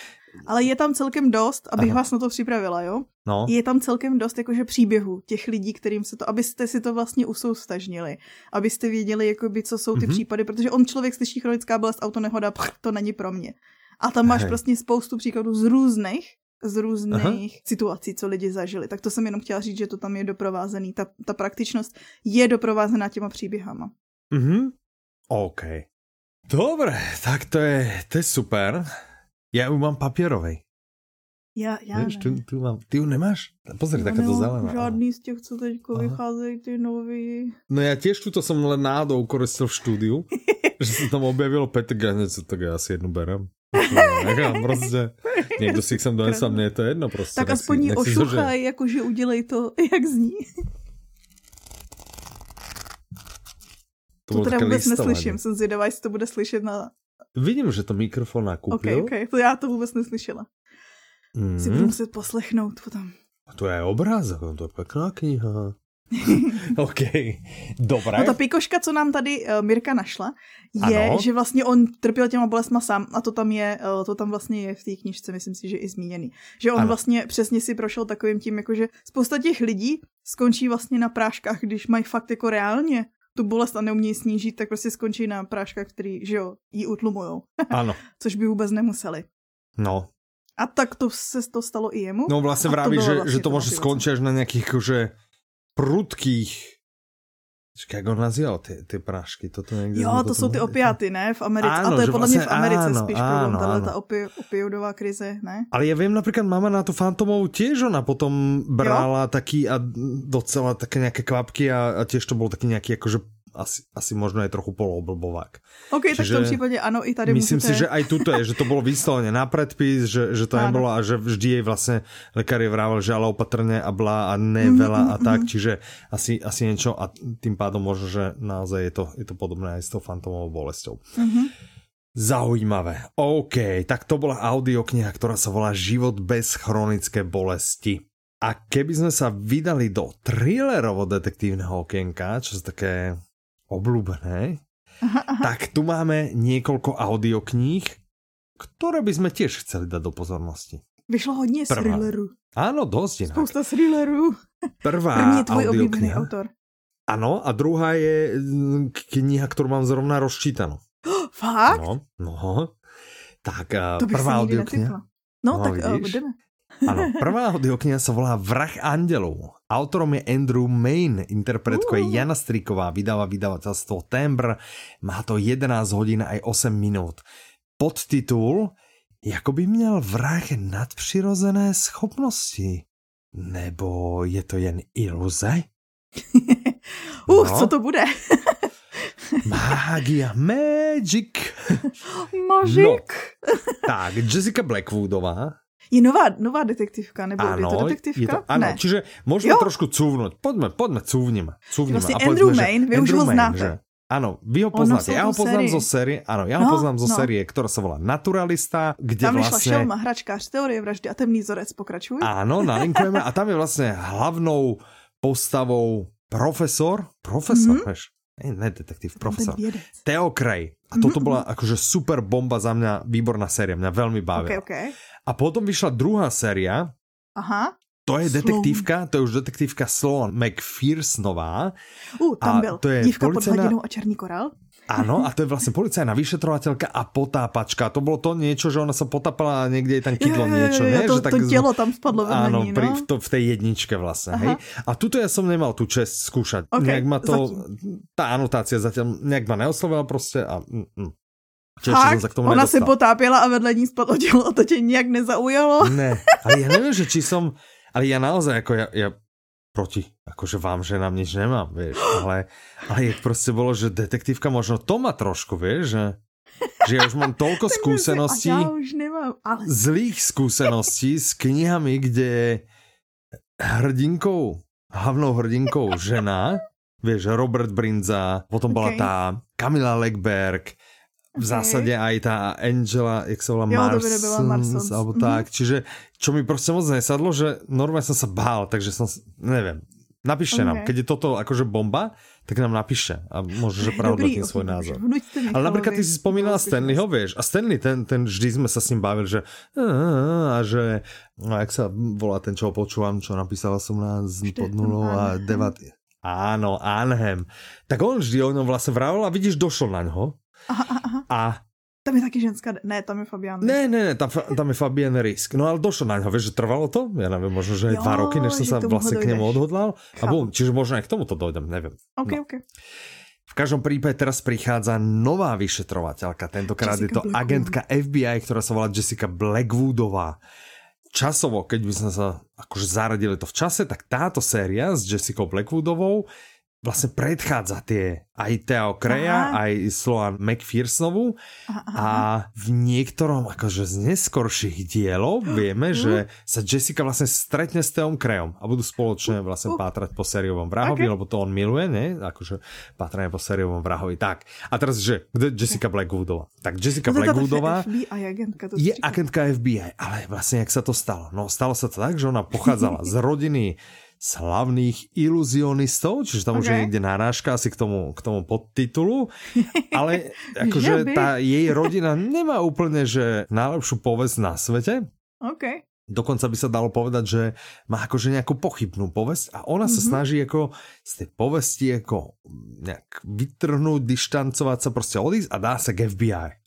ale je tam celkem dost, abych Aha. vás na to připravila, jo? No. Je tam celkem dost jakože příběhu těch lidí, kterým se to, abyste si to vlastně usoustažnili, abyste věděli, jakoby, co jsou ty mm-hmm. případy, protože on člověk slyší chronická bolest, autonehoda, pch, to není pro mě. A tam máš Hej. prostě spoustu příkladů z různých, z různých Aha. situací, co lidi zažili. Tak to jsem jenom chtěla říct, že to tam je doprovázený. Ta, ta praktičnost je doprovázená těma příběhama. Mhm. OK. Dobre, tak to je, to je super. Já ju mám papírovej. Já, já Víš, tu, tu mám. Ty ju nemáš? Pozri, taká to zelená. žádný z těch, co teď vycházejí, ty nový. No já těž tuto jsem len náhodou koristil v štúdiu, <laughs> že se tam objevilo Petr Ganec, tak já asi jednu berem. Nechám prostě. <laughs> Někdo si jich sem donesl, mně je to jedno prostě. Tak aspoň ji ošuchaj, jakože udělej to, <laughs> jak zní. To, to teda vůbec neslyším, jsem zvědavá, jestli to bude slyšet na Vidím, že to mikrofon nakupil. Ok, ok, to já to vůbec neslyšela. Mm. Si budu muset poslechnout potom. To je obrázek, to je pěkná kniha. <laughs> OK, dobré. No ta pikoška, co nám tady uh, Mirka našla, je, ano. že vlastně on trpěl těma bolestma sám a to tam je, uh, to tam vlastně je v té knižce, myslím si, že i zmíněný. Že on ano. vlastně přesně si prošel takovým tím, jakože spousta těch lidí skončí vlastně na práškách, když mají fakt jako reálně tu bolest a neumějí snížit, tak prostě skončí na práškách, který, že jo, jí utlumujou. <laughs> Ano. Což by vůbec nemuseli. No. A tak to se to stalo i jemu. No vlastně vraví, že, vlastně že to může skončit až na nějakých jakože prudkých Počkej, jak on nazýval ty, ty prášky? Toto někde jo, to, jsou ty opiaty, ne? V Americe. Áno, a to je podle vlastně, mě v Americe áno, spíš áno, problém, tahle ta opi, opiodová krize, ne? Ale já vím, například mama na tu fantomovou těž ona potom brala jo? taky a docela také nějaké kvapky a, a těž to byl taky nějaký jakože asi, asi možno je trochu poloblbovák. OK, Čiže tak v tom případě ano, i tady Myslím můžete... si, že aj tuto je, že to bylo vysloveně na predpis, že, že to nebylo a že vždy jej vlastně lekár je vrával, že ale opatrně a blá a ne mm, veľa a tak, mm. čiže asi, asi niečo a tým pádom možno, že naozaj je to, je to podobné aj s tou fantomovou bolestou. Zaujímavé. OK, tak to bola audiokniha, ktorá sa volá Život bez chronické bolesti. A keby sme sa vydali do thrillerovo-detektívneho okienka, čo sú také obľúbené, aha, aha. tak tu máme niekoľko audiokníh, ktoré by sme tiež chceli dať do pozornosti. Vyšlo hodně Prvá. thrillerů. Áno, dosť inak. Spousta thrillerů. Prvá První je tvoj oblíbený autor. Ano, a druhá je mm, kniha, kterou mám zrovna rozčítanou. Oh, <gasps> fakt? No, no. Tak to prvá audiokniha. No, no tak uh, budeme. Ano, prvá <laughs> audiokniha sa volá Vrah andělů. Autorom je Andrew Main, interpretka je Jana Striková, vydává vydavateľstvo Tembr, má to 11 hodin a 8 minut. Podtitul Jako by měl vrah nadpřirozené schopnosti. Nebo je to jen iluze? <laughs> uh, no. co to bude? <laughs> <laughs> Mágia, magic. Magic. No, tak, Jessica Blackwoodová je nová, nová detektivka, nebo ano, je to detektivka? Je to, ano, ne. čiže můžeme jo. trošku cůvnout. Pojďme, pojďme, cůvnime. cůvnime. Vlastně a Andrew Main, vy už ho znáte. Že, Ano, vy ho poznáte. Já ho poznám série. zo série, ano, já ho no, poznám zo no. série, která se volá Naturalista, kde tam vlastně... Tam Šelma, hračkář, teorie vraždy a temný zorec, pokračuj. Ano, nalinkujeme a tam je vlastně hlavnou postavou profesor, profesor, mm-hmm. vieš, ne, ne detektív, profesor. Theo Cray. A toto mm-hmm. bola akože super bomba za mňa, výborná séria, mňa veľmi bavila. Okay, okay. A potom vyšla druhá séria. Aha. To je Sloan. detektívka, to je už detektívka Sloan McPhersonová. Uh, tam a byl. To je Dívka policajná... pod hladinou a černý korál. Áno, a <laughs> to je vlastne policajná vyšetrovateľka a potápačka. To bolo to niečo, že ona sa potápala a niekde je tam kydlo niečo, nie? To, že tak, to telo tam spadlo Áno, ní, no? pri, v, to, v tej jedničke vlastne, Aha. hej? A tuto ja som nemal tú čest skúšať. Okay, nejak ma to, zatím. tá anotácia zatiaľ nejak ma neoslovila proste a... Mm, mm. Fakt? Sa k tomu ona nedostal. se potápila a vedle ní spadlo tělo a to tě nějak nezaujalo? <laughs> Ne, ale ja neviem, že či som... Ale ja naozaj, ako ja, ja proti, akože vám, že nám nič nemám, vieš, ale, ale je proste bolo, že detektívka možno to má trošku, vieš, že, že ja už mám toľko skúseností, <laughs> už nemám, ale... zlých skúseností s knihami, kde hrdinkou, hlavnou hrdinkou žena, vieš, Robert Brinza, potom okay. tá Kamila Legberg, v zásade aj tá Angela, jak sa volá, Marsons, alebo mm -hmm. tak. Čiže, čo mi proste moc nesadlo, že normálne som sa bál, takže som, neviem, napíšte okay. nám, keď je toto akože bomba, tak nám napíšte a možno, že pravda tým svoj názor. Ale napríklad ty si spomínala Stanleyho, vieš, a Stanley, ten, ten vždy sme sa s ním bavili, že a že, no jak sa volá ten, čo počúvam, čo napísala som na pod nulou a devat. Áno, Anhem. Tak on vždy o ňom vlastne vravel a vidíš, došlo na ňo Aha, aha. A tam je taky ženská, ne, tam je Fabian Risk. Ne, ne, ne, tam, tam je Fabian Risk. No ale došlo na ňo, vieš, že trvalo to? Ja neviem, možno, že jo, dva roky, než som sa vlastne k nemu odhodlal. A bum, čiže možno aj k tomuto dojdem, neviem. OK, no. OK. V každom prípade teraz prichádza nová vyšetrovateľka, tentokrát Jessica je to Blackwood. agentka FBI, ktorá sa volá Jessica Blackwoodová. Časovo, keď by sme sa akože zaradili to v čase, tak táto séria s Jessicou Blackwoodovou vlastne predchádza tie aj Theo Kreja, aj Sloan McPhersonovu a v niektorom akože z neskorších dielov <gasps> vieme, že sa Jessica vlastne stretne s Theom Krejom a budú spoločne vlastne pátrať po sériovom vrahovi, okay. lebo to on miluje, ne? Akože pátranie po sériovom vrahovi. Tak. A teraz, že kde Jessica Blackwoodová? Tak Jessica no, Blackwoodová agentka, je agentka FBI, ale vlastne jak sa to stalo? No stalo sa to tak, že ona <laughs> pochádzala z rodiny slavných iluzionistov, čiže tam okay. už je niekde narážka asi k tomu, k tomu podtitulu, <laughs> ale akože tá jej rodina nemá úplne, že najlepšiu povesť na svete. Okay. Dokonca by sa dalo povedať, že má akože nejakú pochybnú povesť a ona mm-hmm. sa mhm. snaží ako z tej povesti ako nejak vytrhnúť, dištancovať sa, proste odísť a dá sa k FBI.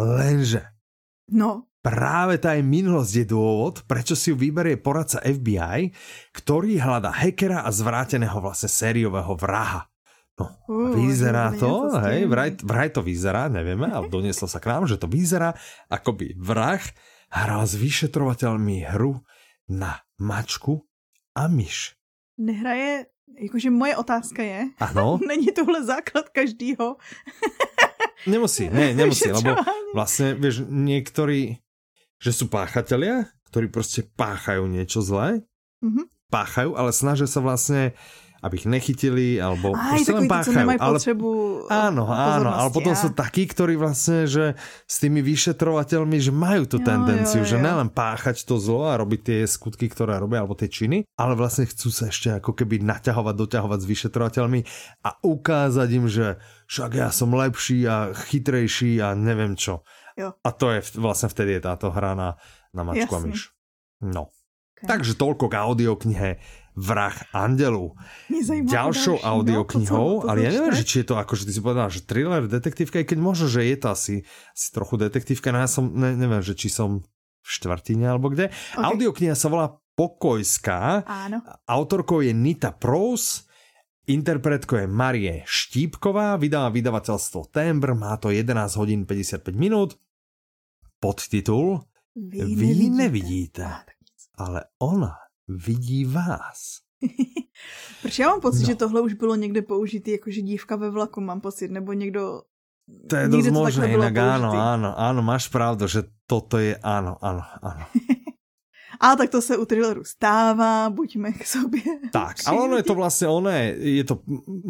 Lenže no práve tá jej minulosť je dôvod, prečo si ju vyberie poradca FBI, ktorý hľada hackera a zvráteného vlastne sériového vraha. No, uh, vyzerá to, hej, vraj, vraj to vyzerá, nevieme, ale donieslo sa k nám, že to vyzerá, ako by vrah hral s vyšetrovateľmi hru na mačku a myš. Nehraje, jakože moje otázka je, ano? <laughs> není tohle základ každýho Nemusí, ne, <laughs> nemusí, lebo vlastne, vieš, niektorí že sú páchatelia, ktorí proste páchajú niečo zlé, mm-hmm. páchajú, ale snažia sa vlastne aby ich nechytili, alebo Aj, proste len páchajú. ale, áno, áno, ale potom sú takí, ktorí vlastne, že s tými vyšetrovateľmi, že majú tú jo, tendenciu, jo, jo. že nelen páchať to zlo a robiť tie skutky, ktoré robia, alebo tie činy, ale vlastne chcú sa ešte ako keby naťahovať, doťahovať s vyšetrovateľmi a ukázať im, že však ja som lepší a chytrejší a neviem čo. Jo. A to je vlastne vtedy je táto hra na, na mačku a myš. No. Okay. Takže toľko k audioknihe Vrah Andelu. Ďalšou audioknihou, ale ja neviem, že či je to ako, že ty si povedal, že thriller, detektívka, i keď možno, že je to asi, asi trochu detektívka, no ja som, ne, neviem, že či som v štvrtine alebo kde. Okay. Audiokniha sa volá Pokojská. Áno. Autorkou je Nita Prous, interpretkou je Marie Štípková, vydala vydavateľstvo Tembr, má to 11 hodín 55 minút podtitul Vy, Vy nevidíte, nevidíte ale ona vidí vás. <laughs> Proč já mám pocit, no. že tohle už bylo někde použitý, jakože dívka ve vlaku, mám pocit, nebo někdo... To je dosť možné, inak áno, áno, áno, máš pravdu, že toto je, áno, áno, áno. <laughs> A tak to se u thrilleru stává, buďme k sobě. Tak, ale ono je to vlastně, ono je, je to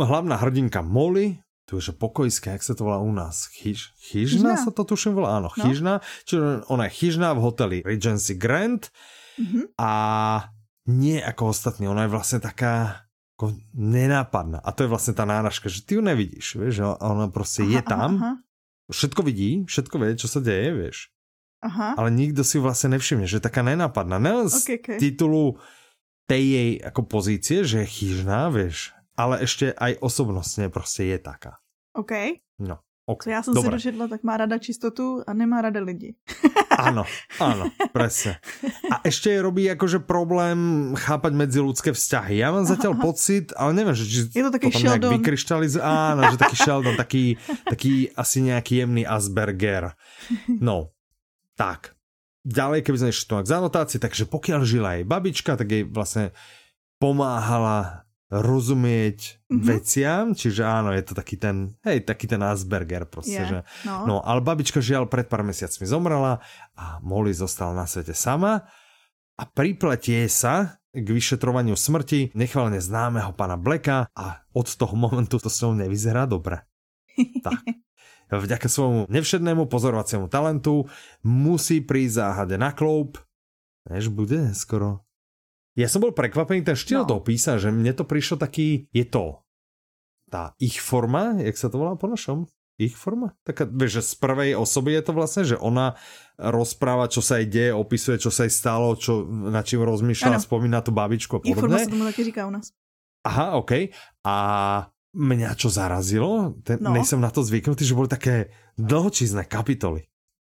hlavná hrdinka Molly, tu je pokojské, jak se to volá u nás? Chyž, chyžna, chyžna sa to tuším volá, áno, no. chyžna. Čiže ona je chyžná v hoteli Regency Grand mm-hmm. a nie ako ostatní, ona je vlastne taká Ako nenápadná. A to je vlastně ta náražka, že ty ju nevidíš, vieš, že ona prostě aha, je tam, aha, aha. všetko vidí, všetko vie, čo sa deje, vieš. Aha. Ale nikdo si vlastně nevšimne, že je taká nenápadná. Nelen z okay, okay. titulu tej jej ako pozície, že je chyžná, vieš, ale ešte aj osobnostne prostě je taká. OK. No. Okay, já jsem Dobre. si dočetla, tak má rada čistotu a nemá rada lidi. <laughs> Áno, áno, presne. A ešte je robí akože problém chápať medziludské vzťahy. Ja mám zatiaľ aha, pocit, ale neviem, že či je to taký Sheldon. vykryštalizuje. Áno, že taký Sheldon, taký, taký asi nejaký jemný Asperger. No, tak. Ďalej, keby sme išli k zanotácii, takže pokiaľ žila jej babička, tak jej vlastne pomáhala rozumieť mm-hmm. veciam, čiže áno, je to taký ten, hej, taký ten Asperger proste, yeah, že, no. no, ale babička žiaľ pred pár mesiacmi zomrela a Molly zostala na svete sama a pripletie sa k vyšetrovaniu smrti nechvalne známeho pana Blacka a od toho momentu to s ňou nevyzerá dobre. <laughs> tak. Vďaka svojmu nevšednému pozorovaciemu talentu musí prísť záhade na kloup, než bude skoro Ja som bol prekvapený, ten štýl no. toho písa, že mne to prišlo taký, je to tá ich forma, jak sa to volá po našom? Ich forma? Taká, vieš, že z prvej osoby je to vlastne, že ona rozpráva, čo sa jej deje, opisuje, čo sa jej stalo, čo, na čím rozmýšľa, spomína tú babičku a podobne. Ich forma sa tomu taky říká u nás. Aha, OK. A mňa čo zarazilo, ten, no. nejsem na to zvyknutý, že boli také dlhočízne kapitoly.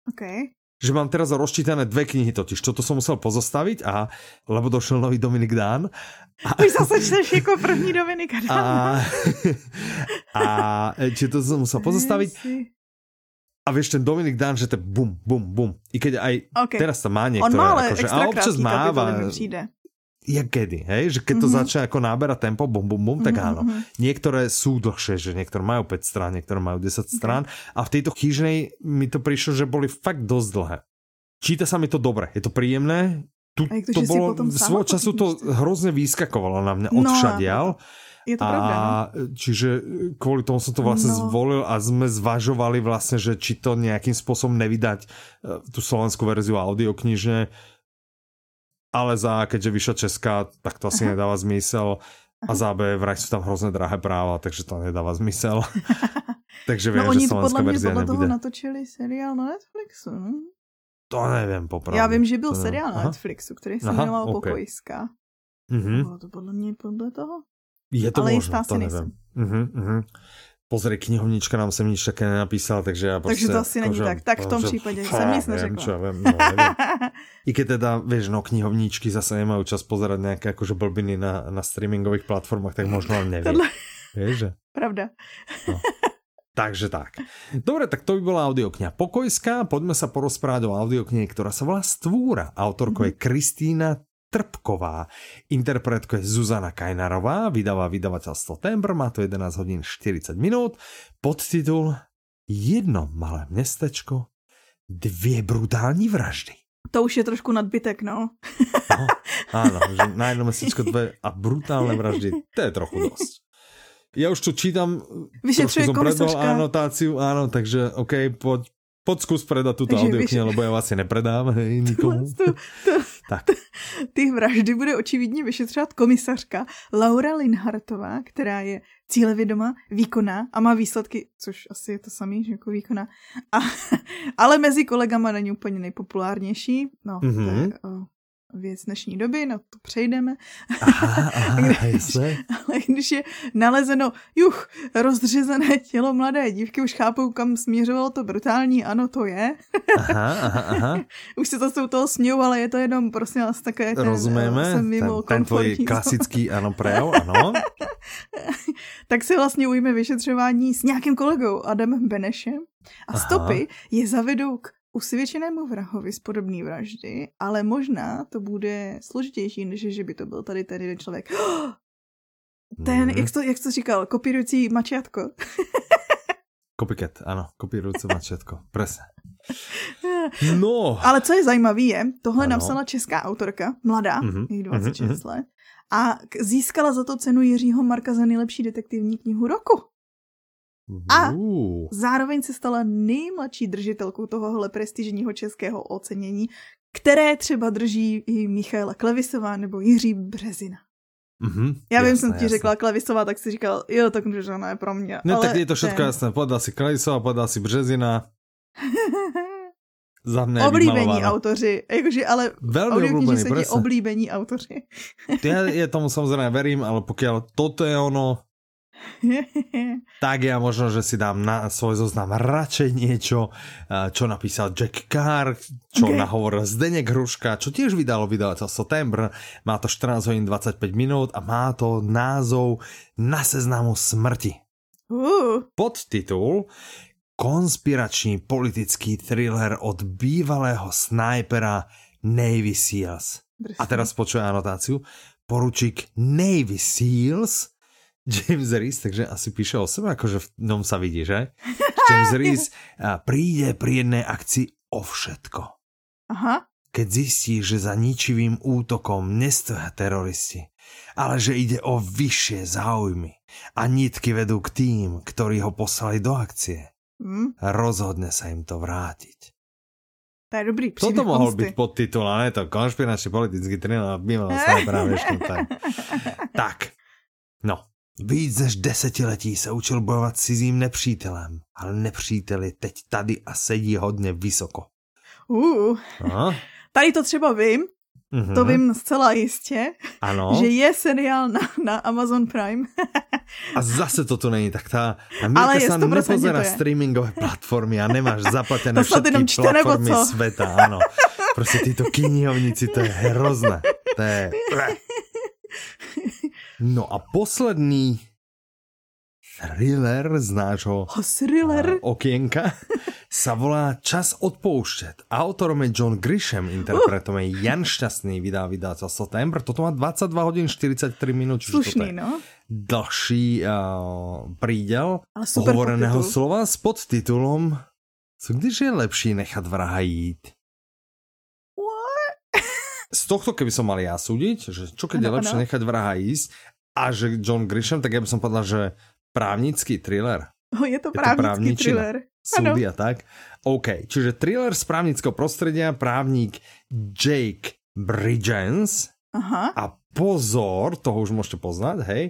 OK že mám teraz rozčítané dve knihy totiž, toto som musel pozostaviť a lebo došel nový Dominik Dán. A, Už zase čteš jako první Dominik Dán. A, <laughs> a či to som musel pozostaviť. A vieš, ten Dominik Dán, že to bum, bum, bum. I keď aj okay. teraz to má niektoré. On má ale akože, a občas máva jak kedy, hej? Že keď to mm-hmm. začne ako náberať tempo, bum, bum, bum, tak mm-hmm. áno. Mhm. Niektoré sú dlhšie, že niektoré majú 5 strán, niektoré majú 10 strán okay. a v tejto knižnej mi to prišlo, že boli fakt dosť dlhé. Číta sa mi to dobre, je to príjemné. Tu, to, to bolo, svojho času to hrozne vyskakovalo na mňa no, odšadial. Je to a pravda, no? čiže kvôli tomu som to vlastne no. zvolil a sme zvažovali vlastne, že či to nejakým spôsobom nevydať e, tú slovenskú verziu audioknižne ale za, keďže vyšla Česká, tak to asi Aha. nedáva zmysel. A za B, vraj sú tam hrozné drahé práva, takže to nedáva zmysel. <laughs> takže viem, no, že slovenská verzia nebude. toho natočili seriál na Netflixu. No? To nevím, popravdě. Já vím, že byl to seriál na Netflixu, který se jmenoval okay. Pokojská. Mm-hmm. Bylo to podle mě podle toho? Je to Ale možno, to nevím. Mm-hmm, mm-hmm pozri, knihovnička nám sem nič také nenapísala, takže ja prostě... Takže to asi není tak. Tak v tom případě jsem nic neřekla. Čo, viem, no, <laughs> I keď teda, vieš, no knihovničky zase nemajú čas pozerať nejaké akože blbiny na, na streamingových platformách, tak možno len neviem. Tohle... Vieš, že? Pravda. No. Takže tak. Dobre, tak to by bola audiokňa Pokojská. Poďme sa porozprávať o audioknihe, ktorá sa volá Stvúra. Autorkou mm -hmm. je Kristýna Trpková. Interpretko je Zuzana Kajnarová, vydáva vydavateľstvo Tembr, má to 11 hodín 40 minút. Podtitul Jedno malé městečko, dvě brutální vraždy. To už je trošku nadbytek, no. no áno, že na jedno městečko dvě a brutálne vraždy, to je trochu dosť. Ja už tu čítam, Vyšetřuje som predal anotáciu, áno, takže OK, poď, poď skús predať túto audioknihu, lebo ja vás asi nepredám hej, <laughs> nikomu. To, to, tak. <laughs> Ty vraždy bude očividně vyšetřovat komisařka Laura Linhartová, která je cílevědomá, výkonná a má výsledky, což asi je to samý, že jako výkonná. A, <laughs> ale mezi kolegama není úplně nejpopulárnější. No, mm-hmm. to je, věc dnešní doby, na to přejdeme. Aha, <laughs> aha, když, ale když je nalezeno, juch, rozdřezené tělo mladé dívky, už chápou, kam směřovalo to brutální, ano, to je. Aha, aha, aha. <laughs> už se to u toho smějou, ale je to jenom prostě nás také ten, Rozumíme, ten, ten tvoj klasický ano prejav, <laughs> ano. tak se vlastně ujme vyšetřování s nějakým kolegou Adamem Benešem a stopy Aha. je zavedou k usvědčenému vrahovi z podobné vraždy, ale možná to bude složitější, než že by to byl tady ten jeden člověk. <gasps> Ten, mm. jak, to, jak to říkal, kopírující mačiatko. <laughs> Copycat, ano, kopírující mačiatko, presne. <laughs> No. Ale co je zajímavé je, tohle ano. napsala česká autorka, mladá, mm-hmm. jich 26 mm-hmm. let, a získala za to cenu Jiřího Marka za nejlepší detektivní knihu roku. A zároveň se stala nejmladší držitelkou tohohle prestižního českého ocenění, které třeba drží i Michaela Klevisová nebo Jiří Březina. Mhm, Já vím, jsem ti jasné. řekla Klevisová, tak si říkal, jo, tak ona je pro mě. No ale tak je to všetko ne. jasné. Povedal si Kleisová, povedal si Březina. <laughs> Za mne Oblíbení autoři, jakože ale Veľmi ti presne. oblíbení autoři. Ja, ja tomu samozrejme verím, ale pokiaľ toto je ono, <laughs> tak ja možno, že si dám na svoj zoznam radšej niečo, eh, čo napísal Jack Carr, čo Ok. okay. nahovoril Zdeněk Hruška, čo tiež vydalo vydavateľstvo September. Má to 14 hodín 25 minút a má to názov Na seznamu smrti. uh, Podtitul Konspiračný politický thriller od bývalého snajpera Navy Seals. A teraz počujem anotáciu. Poručík Navy Seals James Reese, takže asi píše o sebe, akože v ňom sa vidí, že? James <laughs> Reese príde pri jednej akcii o všetko. Aha, Keď zistí, že za ničivým útokom nestoja teroristi, ale že ide o vyššie záujmy a nitky vedú k tým, ktorí ho poslali do akcie, hm, rozhodne sa im to vrátiť. to je dobrý Toto příběh mohol pomsty. byť podtitul, ne to konšpiračný politický thriller bývalého snajpera, vieš, no tak. Tak, no. Víc než desetiletí se učil bojovat s cizím nepřítelem, ale nepřítel je teď tady a sedí hodně vysoko. Uh, tady to třeba vím, Mhm. to vím zcela jistě, Ano. že je seriál na, na Amazon Prime. A zase to tu není, tak tá a Ale Milka 100% nepozerá je. streamingové platformy a nemáš zaplatené všetky čte, platformy co? sveta, áno. Proste títo knihovníci, to je hrozné. To je... <laughs> No a posledný thriller z nášho Oh, thriller. a, okienka sa volá Čas odpouštět. Autorom je John Grisham, interpretom je Jan Šťastný, vydá vydávateľstvo September. Toto má 22 hodín 43 minút, čiže toto Slušný, je no. dlhší uh, prídel Ale super hovoreného podtitul. slova s podtitulom Co když je lepší nechat vraha jít? Z tohto, keby som mal ja súdiť, že čo keď je Ano, lepšie ano. nechať vraha ísť a že John Grisham, tak ja by som povedal, že právnický thriller. <laughs> Je to Je to právnický právničina. thriller. súdy a tak. OK, čiže thriller z právnického prostredia, právnik Jake Bridgens Aha. a pozor, toho už môžete poznať, hej,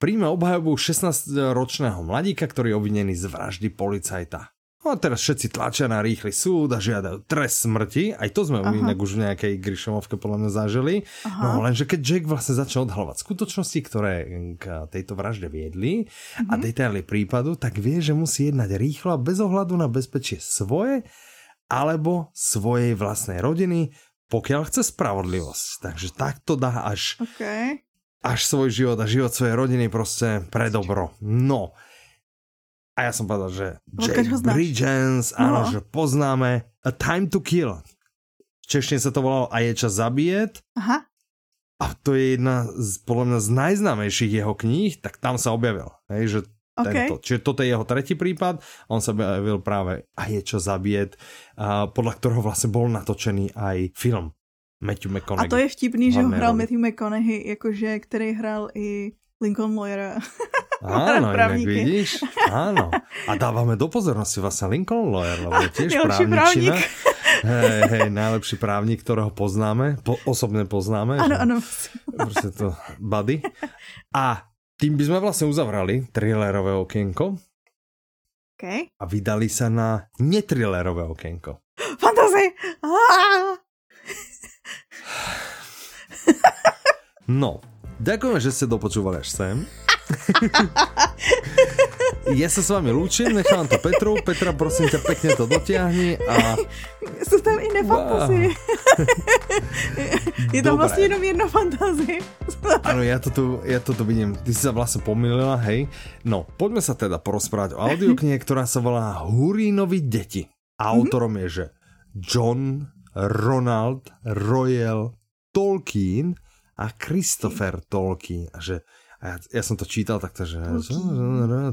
príjme obhajobu 16-ročného mladíka, ktorý je obvinený z vraždy policajta. No a teraz všetci tlačia na rýchly súd a žiadajú trest smrti. Aj to sme Aha. inak už v nejakej Grishomovke podľa mňa zažili. Aha. No lenže keď Jake vlastne začal odhalovať skutočnosti, ktoré k tejto vražde viedli a Mhm. detaily prípadu, tak vie, že musí jednať rýchlo a bez ohľadu na bezpečie svoje alebo svojej vlastnej rodiny, pokiaľ chce spravodlivosť. Takže takto dá až, OK. až svoj život a život svojej rodiny proste pre dobro. No. A ja som povedal, že Odkiaľ Jake? Bridgens, áno, No. že poznáme A Time to Kill. V češtine sa to volalo A je čas zabíjet. Aha. A to je jedna z, podľa mňa z najznámejších jeho kníh, tak tam sa objavil. Hej, že OK. tento. Čiže toto je jeho tretí prípad, on sa objavil práve a je čo zabíjet, a podľa ktorého vlastne bol natočený aj film Matthew A McConaughey. to je vtipný, že ho hrál. Matthew McConaughey, jakože, který hrál i Lincoln Lawyera. <laughs> Áno, inak vidíš? Áno. A dávame do pozornosti vlastne Lincoln Lawyer, lebo je tiež právničina. Hej, hej, najlepší právnik, ktorého poznáme, po, osobne poznáme. Ano, že- ano. Proste to buddy. A tým by sme vlastne uzavrali thrillerové okienko OK. a vydali sa na nethrillerové okienko. Fantasy! No, ďakujeme, že ste dopočúvali až sem. <laughs> ja sa s vami lúčim, nechám to Petru. Petra, prosím ťa, pekne to dotiahni a Jsou tam i nefantasy. <laughs> Je tam Dobré. vlastně jenom jedno fantasy. áno, ja to tu, ja to tu vidím. Ty si sa vlastne pomýlila, hej. No, poďme sa teda porozprávať o audioknihe, ktorá sa volá Hurínovi deti. Autorom je, že John Ronald Royal Tolkien a Christopher Tolkien. A že a ja, ja som to čítal takto, že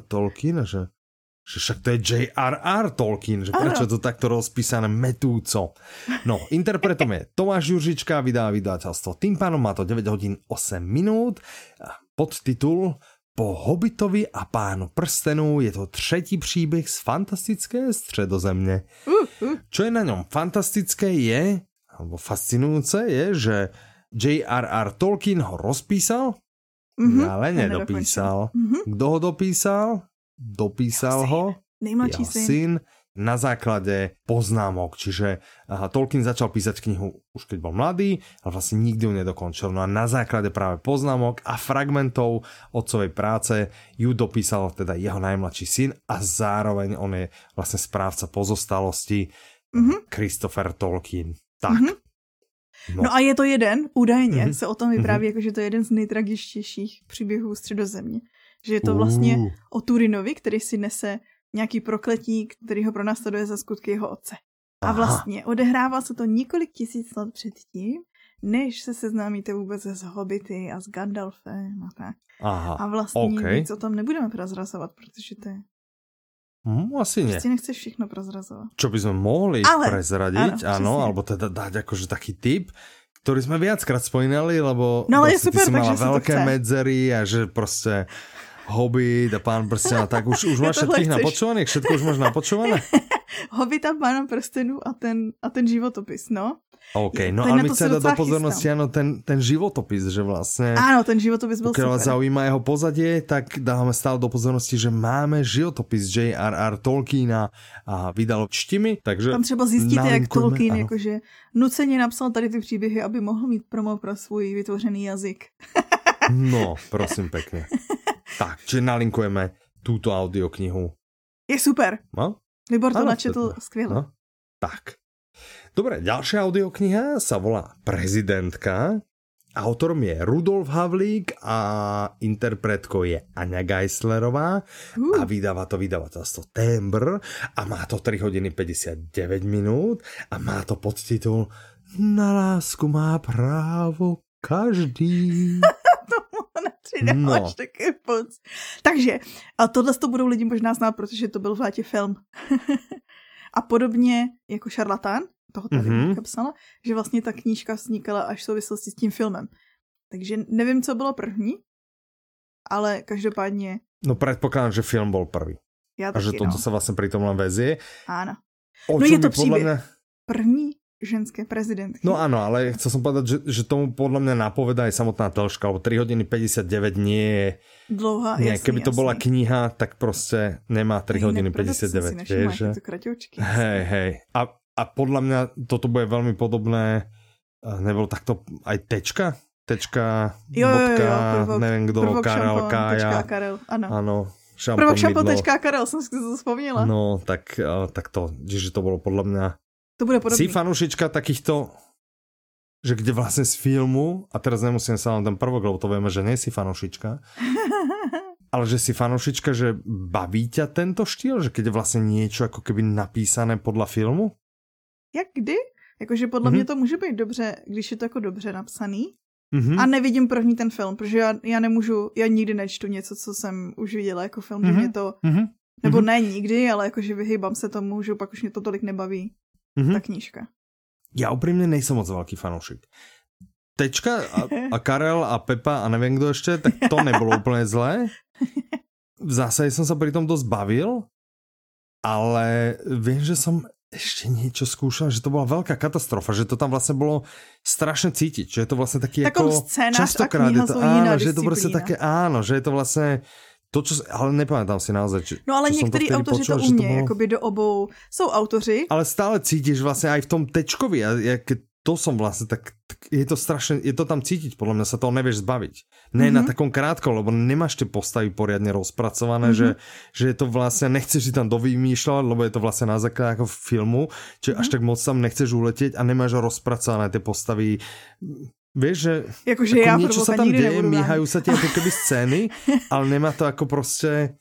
Tolkien. Že, že však to je J.R.R. Tolkien, že prečo to takto rozpísané metúco. No, interpretom je Tomáš Juržička, vydá vydateľstvo. Tým pánom má to 9 hodín 8 minút. Podtitul Po Hobbitovi a pánu prstenů je to třetí příběh z fantastické středozemě. Čo je na ňom fantastické je, alebo fascinujúce je, že J.R.R. Tolkien ho rozpísal Mhm. ale nedopísal. Mhm. Kdo ho dopísal? Dopísal Jeho ho Nejmladší jeho syn. syn na základe poznámok. Čiže aha, Tolkien začal písať knihu už keď bol mladý, ale vlastne nikdy ju nedokončil. No a na základe práve poznámok a fragmentov otcovej práce ju dopísal teda jeho najmladší syn a zároveň on je vlastne správca pozostalosti Mhm. Christopher Tolkien. Tak. Mhm. No a je to jeden, údajně Mhm. se o tom vypráví, jako, že to je jeden z nejtragičtějších příběhů středozemě. Že je to vlastně Uh, o Turinovi, který si nese nějaký prokletí, který ho pronásleduje za skutky jeho otce. A vlastně odehrává se to několik tisíc let předtím, než se seznámíte vůbec s Hobbity a s Gandalfem a tak. Aha. A vlastně OK. víc o tom nebudeme prozrazovat, protože to je... Hm, asi nie. Prostě nechceš všechno prozrazovat. Čo by sme mohli Ale, prezradiť, áno, áno, alebo teda dať akože taký tip, ktorý sme viackrát spomínali, lebo No ale je super, ty si mala veľké medzery a že proste Hobbit a pán prsten a tak už, už <laughs> máš všetkých napočúvaných? Všetko už máš napočúvané? <laughs> Hobbita, Pána prstenů a ten, a ten životopis, no. OK, no ale my chceme dať do pozornosti, áno, ten, ten životopis, že vlastne... Áno, ten životopis byl Pokiaľ vás super. zaujíma jeho pozadie, tak dávame stále do pozornosti, že máme životopis J.R.R. Tolkiena a vydal čtimi, takže Tam třeba zjistíte, jak Tolkien áno. jakože nuceně napsal tady ty příběhy, aby mohl mít promo pro svůj vytvořený jazyk. <laughs> No, <laughs> prosím pekne. tak, čiže nalinkujeme túto audioknihu. Je super. No? Libor to Áno, načetl skvěle. No? Tak. Dobre, ďalšia audiokniha sa volá Prezidentka. Autorom je Rudolf Havlík a interpretkou je Ania Geislerová Uh, a vydáva to vydavateľstvo Tembr a má to 3 hodiny 59 minút a má to podtitul Na lásku má právo každý. <laughs> No. taky moc. Takže, a tohle to budou lidi možná znát, protože to byl v létě film. <laughs> a podobně jako Šarlatán, toho tady Mhm. mm-hmm. psala, že vlastně ta knížka vznikala až v souvislosti s tím filmem. Takže nevím, co bylo první, ale každopádně No predpokladám, že film bol prvý. já A že taky, toto no. sa vlastne pri tom len vezie. Áno. O No je to příběh. mňa... První ženské prezidentky. No áno, ale chcel som povedať, že, že tomu podľa mňa napovedá aj samotná telška, lebo 3 hodiny 59 nie je... Dlouhá, Nie, jasný, keby to jasný. bola kniha, tak proste nemá 3 Ani hodiny nepravda, to jsem si 59, nevšimla, vieš, že? Hej, hej. A, a podľa mňa toto bude veľmi podobné, nebolo takto aj tečka? Tečka, Jo, jo, jo, bodka, prvok- neviem Prvok Karel, Kája. Karel, ano. Áno, šampon, Prvok šampon, tečka Karel, jsem si to vzpomněla. No, tak, tak to, že to bolo podľa mňa To bude podobný. Si fanúšička takýchto, že kde vlastne z filmu, a teraz nemusím sa len ten prvok, lebo to vieme, že nie si fanúšička, <laughs> ale že si fanúšička, že baví ťa tento štýl, že keď je vlastne niečo ako keby napísané podľa filmu? Jak kdy? Jakože podle Mhm. mě to může být dobře, když je to jako dobře napsaný. Mhm. A nevidím první ten film, protože já, já nemůžu, já nikdy nečtu něco, co jsem už viděla jako film, že Mhm. mě to, Mhm. nebo Mhm. ne nikdy, ale jakože vyhýbám se tomu, že pak už mě to tolik nebaví, Mhm. ta knížka. Ja úprimne nejsem moc veľký fanúšik. Tečka a, a Karel a Pepa a neviem kto ešte, tak to nebolo <laughs> úplne zlé. V zásade som sa pri tom dosť bavil, ale viem, že som ešte niečo skúšal, že to bola veľká katastrofa, že to tam vlastne bolo strašne cítiť, že je to vlastne taký Takový ako... scénář a častokrát je to, áno, že je to disciplína. také, áno, že je to vlastne to, čo, ale nepamätám si naozaj, či, No ale některý autoři počul, to umějí, bolo- jakoby do obou. Jsou autoři, ale stále cítiš vlastne aj v tom tečkovi a ja, keď to som vlastne tak, tak je to strašne, je to tam cítiť, podľa mňa sa toho nevieš zbaviť. Ne Mhm. na takom krátkom, lebo nemáš tie postavy poriadne rozpracované, Mhm. že, že je to vlastne, nechceš si tam dovymýšľať, lebo je to vlastne na základe ako filmu, čiže až Mhm. tak moc tam nechceš uletieť a nemáš rozpracované tie postavy. Vieš, že jakože ako já niečo sa tam deje, nebudu míhajú sa ti ako keby <laughs> scény, ale nemá to ako proste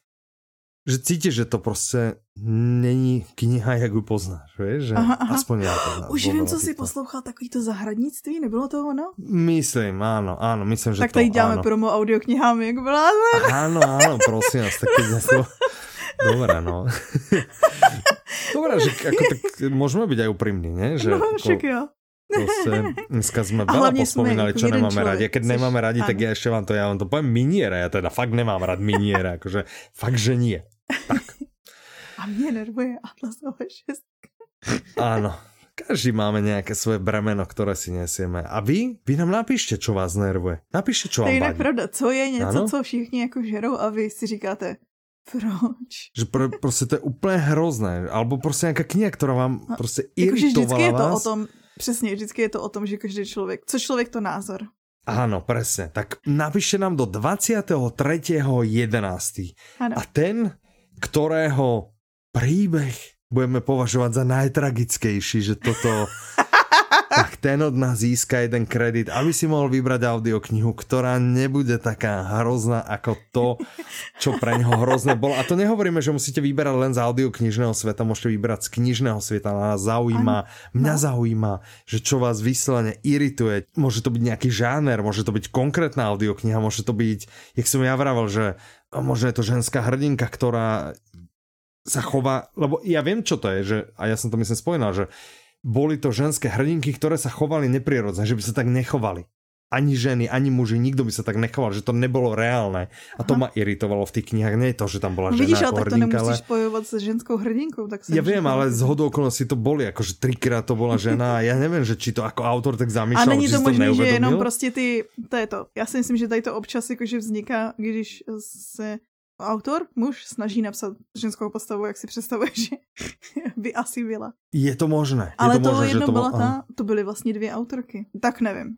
že cítiš, že to prostě není kniha, jak ju poznáš, vieš? Že Aha, aha. Aspoň ja to Už vo vím, co si poslouchal, takový to zahradnictví, nebylo to ono? Myslím, áno, áno, myslím, že tak to, tady děláme áno. promo audioknihám, jak blázen. Áno, áno, prosím vás, tak keď ako... <laughs> Dobre, no. <laughs> Dobre, že ako tak môžeme byť aj úprimní, ne? Že No, však jo. Proste, dneska sme A veľa pospomínali, čo nemáme človek, radi. A keď což- nemáme radi, tak áno. ja ešte vám to, ja vám to poviem miniera. Ja teda fakt nemám rád miniera, akože fakt, že nie. <laughs> A mě nervuje Atlasové šest. <laughs> Áno. Každý máme nějaké svoje bremeno, které si nesieme. A vy? Vy nám napíšte, čo vás nervuje. Napíšte, čo vám To je vadí. pravda. Co je něco, Ano? co všichni jako žerou a vy si říkáte, proč? Že pro, prostě to je úplně hrozné. Alebo prostě nějaká kniha, která vám prostě Jakože vždycky iritovala je to vás. o tom, přesně, vždycky je to o tom, že každý člověk, co člověk to názor. Áno, presne. Tak napíšte nám do 23.11. Ano. A ten, ktorého príbeh budeme považovať za najtragickejší, že toto... tak ten od nás získa jeden kredit, aby si mohol vybrať audioknihu, ktorá nebude taká hrozná ako to, čo pre neho hrozné bolo. A to nehovoríme, že musíte vyberať len z audioknižného sveta, môžete vybrať z knižného sveta, ale nás zaujíma, mňa zaujíma, že čo vás vyslovene irituje. Môže to byť nejaký žáner, môže to byť konkrétna audiokniha, môže to byť, jak som ja vravel, že a možno je to ženská hrdinka, ktorá sa chová, lebo ja viem, čo to je, že, a ja som to myslím spomínal, že boli to ženské hrdinky, ktoré sa chovali neprirodzene, že by sa tak nechovali. Ani ženy, ani muži, nikto by sa tak nechoval, že to nebolo reálne. A to Aha. ma iritovalo v tých knihách. Nie je to, že tam bola No žena vidíš, ale ako tak to hrdinka, ale... nemusíš spojovat se ženskou hrdinkou. Tak Ja viem, ale z hodou okolností to boli, akože trikrát to bola žena a ja neviem, že či to ako autor tak A zamýšľal, není či to možné, že jenom prostě ty, to je to. Já si myslím, že tady to občas jakože vzniká, když se autor, muž, snaží napsat ženskou postavu, jak si představuješ, že by asi byla. Je to možné. Je Ale to, možné, jedno to byla ta, to byly vlastně dvě autorky. Tak nevím.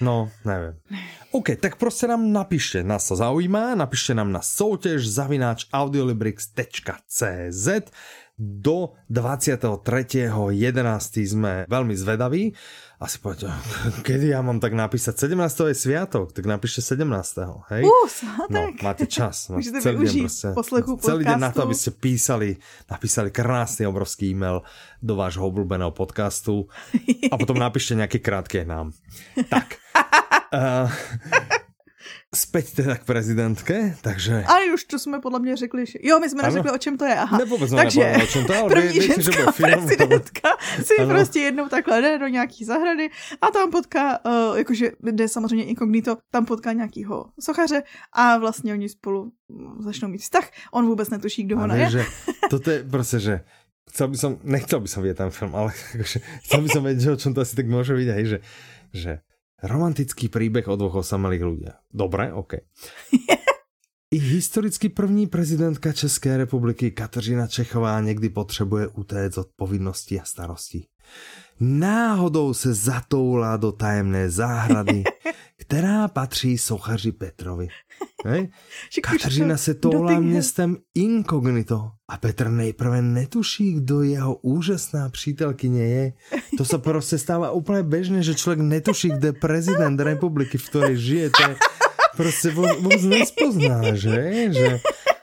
No, neviem. <laughs> OK, tak prostě nám napíšte, nás to zaujíma, napíšte nám na soutěž zavináč audiolibrix.cz do 23.11. sme veľmi zvedaví. Asi poviete, <laughs> kedy ja mám tak napísať? 17. je sviatok, tak napíšte 17. Hej? Uh, No, svátek. máte čas. Máte Můžete celý využít prostě. poslechu Celý deň na to, podcastu. aby ste písali, napísali krásny obrovský e-mail do vášho obľúbeného podcastu a potom <laughs> napíšte nejaký krátky aj nám. Tak. Uh, <laughs> späť teda k prezidentke, takže... A už to jsme podle mě řekli, že... Jo, my jsme Ano. neřekli, o čem to je, aha. Ne, vůbec Takže o čem to je, ale první věci, že bude film, ale- prezidentka si Ano. prostě jednou takhle jde do nějaký zahrady a tam potká, uh, jakože jde samozřejmě inkognito, tam potká nějakýho sochaře a vlastně oni spolu mm, začnou mít vztah. On vůbec netuší, kdo A ona vieš, je. že toto je proste, že chcel by som, nechcel by som vidieť ten film, ale <laughs> akože, chcel by som vedieť, že o čom to asi tak môže byť, hej, že, že romantický príbeh o dvoch osamelých ľudia. Dobre, OK. <laughs> I historicky první prezidentka České republiky Kateřina Čechová někdy potřebuje utéct od povinností a starostí. Náhodou se zatoulá do tajemné záhrady, <laughs> která patří sochaři Petrovi. Hej? <laughs> Kateřina se toulá městem inkognito a Petr nejprve netuší, kdo jeho úžasná přítelkyně je. To se prostě stává úplně běžné, že člověk netuší, kde prezident republiky, v které žije. To je prostě vůbec nespozná, že? že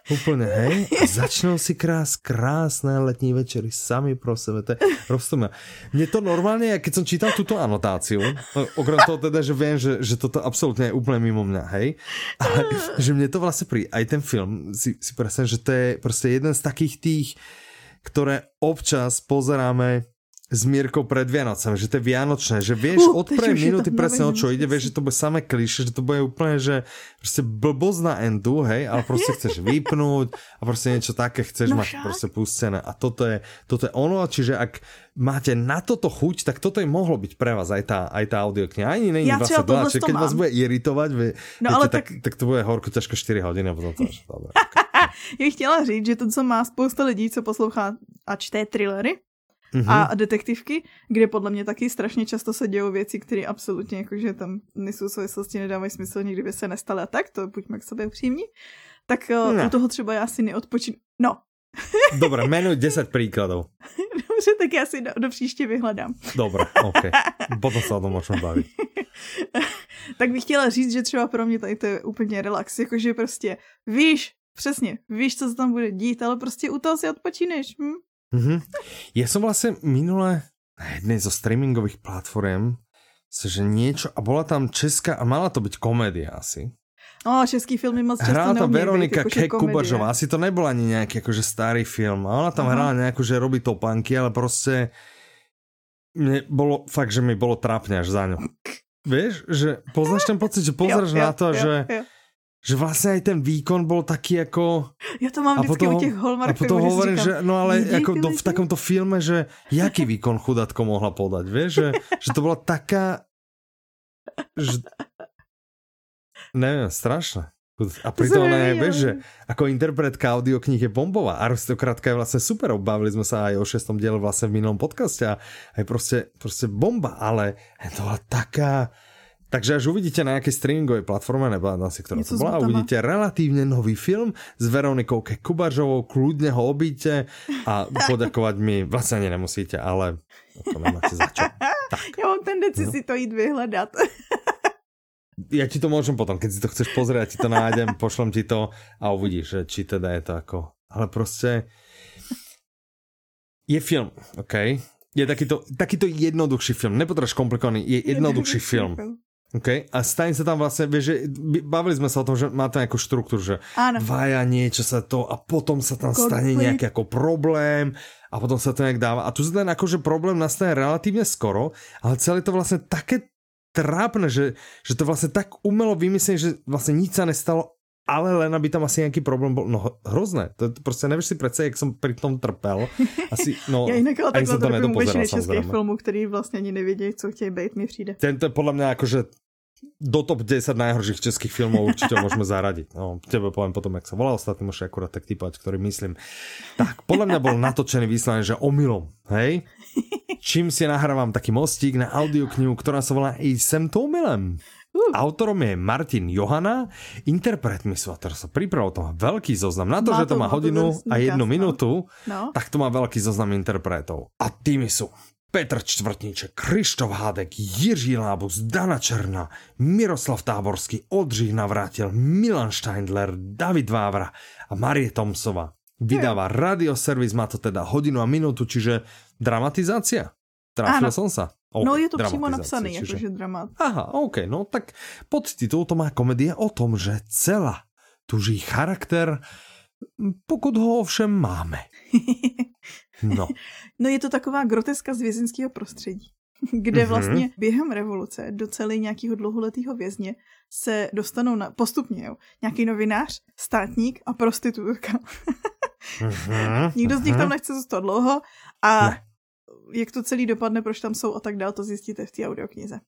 Úplně, hej? A začnou si krás, krásné letní večery sami pro sebe. To je roztomilé. Mně to normálně, keď jsem čítal tuto anotáciu, okrem toho teda, že vím, že, že toto absolutně je úplně mimo mňa, hej? Ale že mně to vlastně pri, aj ten film, si, si predstavím, že to je prostě jeden z takých tých, ktoré občas pozeráme s Mírkou pred Vianocem, že to je vianočné, že vieš Uh, od prvej je minúty to presne o čo ide, vieš, že to bude samé kliše, že to bude úplne, že proste blbosť na endu, hej, ale proste chceš vypnúť a proste niečo také chceš No mať však. proste pustené a toto je, toto je ono, čiže ak máte na toto chuť, tak toto je mohlo byť pre vás aj tá, aj tá audiokniha. Ani není Ja 22, tohle čiže keď vás mám. bude iritovať, vie, No viete, ale tak, tak- tak to bude horko ťažko 4 hodiny a potom to bych chtěla říct, že to, co má spousta lidí, co poslouchá a čte thrillery Mhm. a detektivky, kde podle mě taky strašně často se dějou věci, které absolutně jakože tam nejsou souvislosti, nedávají smysl, nikdy by se nestaly a tak, to buďme k sobě upřímní. Tak Ne. no. u toho třeba já si neodpočinu. No, <laughs> Dobre, menuj 10 príkladov. dobře, tak já si do, do příště vyhledám. Dobre, OK. Potom sa o tom môžeme baviť. <laughs> tak bych chtěla říct, že třeba pro mě tady to je úplně relax, jakože prostě víš, přesně, víš, co se tam bude dít, ale prostě u toho si odpočíneš. Hm? Mhm. Ja som vlastne minule na jednej zo streamingových platform že niečo, a bola tam česká, a mala to byť komédia asi. No, český filmy moc často Hrála tam neumějí Veronika být, komedie. Kekubažová, asi to nebol ani nejaký akože starý film, a ona tam Aha. hrala nejakú, že robí topanky, ale proste mne bolo, fakt, že mi bolo trápne až za ňu. <laughs> Vieš, že poznáš ten pocit, že pozráš Jo, jo, na to, jo, že jo. Že vlastně aj ten výkon byl taky jako... Já to mám vždycky potom, u těch A potom hovorím, že no ale jako do, v takomto filme, že jaký výkon chudatko mohla podať, vieš, že, že to byla taká... Že... Nevím, strašné. A pritom ona je, vieš, že ako interpretka audiokníh je bombová. Aristokratka je vlastne super, obávili sme sa aj o šestom diele vlastne v minulom podcaste a je proste, proste bomba, ale to bola taká takže až uvidíte na nejakej streamingovej platforme, nebo na si, ktorá to bola, uvidíte relatívne nový film s Veronikou Kubaržovou, kľudne ho obíte a poďakovať mi vlastne ani nemusíte, ale to nemáte za čo. <laughs> Tak. Já mám tendenci no. si to jít vyhledat. <laughs> ja ti to môžem potom, keď si to chceš pozrieť, ti to nájdem, pošlem ti to a uvidíš, či teda je to ako... Ale prostě je film, OK? Je takýto, takýto jednoduchší film, nepotřebuješ komplikovaný, je jednoduchší film. OK, a stane sa tam vlastne, vieš, že bavili sme sa o tom, že má to nejakú štruktúru, že Áno. vaja niečo sa to a potom sa tam Konflikt. stane nejaký ako problém a potom sa to nejak dáva. A tu sa ten akože problém nastane relatívne skoro, ale celé to vlastne také trápne, že, že to vlastne tak umelo vymyslenie, že vlastne nič sa nestalo, ale len aby tam asi nějaký problém byl, no hrozné, to, to prostě nevíš si přece, jak jsem pri tom trpel. Asi, no, <laughs> Já jinak ale takhle to nedopozeral, českých filmů, který vlastně ani nevědějí, co chtějí být, mi přijde. Ten to podle mě jakože do top 10 najhorších českých filmov určite môžeme zaradiť. No, tebe poviem potom, jak sa volá ostatný, môžeš akurát tak typať, ktorý myslím. Tak, podľa mňa bol natočený vyslovene, že omylom, hej? Čím si nahrávam taký mostík na audioknihu, ktorá sa volá I sem to omylem. Uh. Autorom je Martin Johana, interpretmi sú, a teraz sa pripravil, to má veľký zoznam. Na to, má že to má hodinu a jednu minútu, no. tak to má veľký zoznam interpretov. A tými sú Petr Čtvrtníček, Krištof Hádek, Jiří Lábus, Dana Černá, Miroslav Táborský, Oldřich Navrátil, Milan Steindler, David Vávra a Marie Tomsova. Vydáva radioservis, má to teda hodinu a minutu, čiže dramatizácia. Trafil som sa. Okay, no je to přímo napsané, čiže... jakože dramat. Aha, OK, no tak podtitul to má komedie o tom, že celá tuží charakter, pokud ho ovšem máme. <laughs> No. <laughs> no je to taková groteska z vězenského prostředí, <laughs> kde mhm. vlastně během revoluce do celé nějakého dlouholetého vězně se dostanou na, postupně jo, nějaký novinář, státník a prostitutka. Mhm, <laughs> Nikdo z nich tam mhm. nechce zůstat dlouho a ne. jak to celý dopadne, proč tam jsou a tak dál, to zjistíte v té audioknize.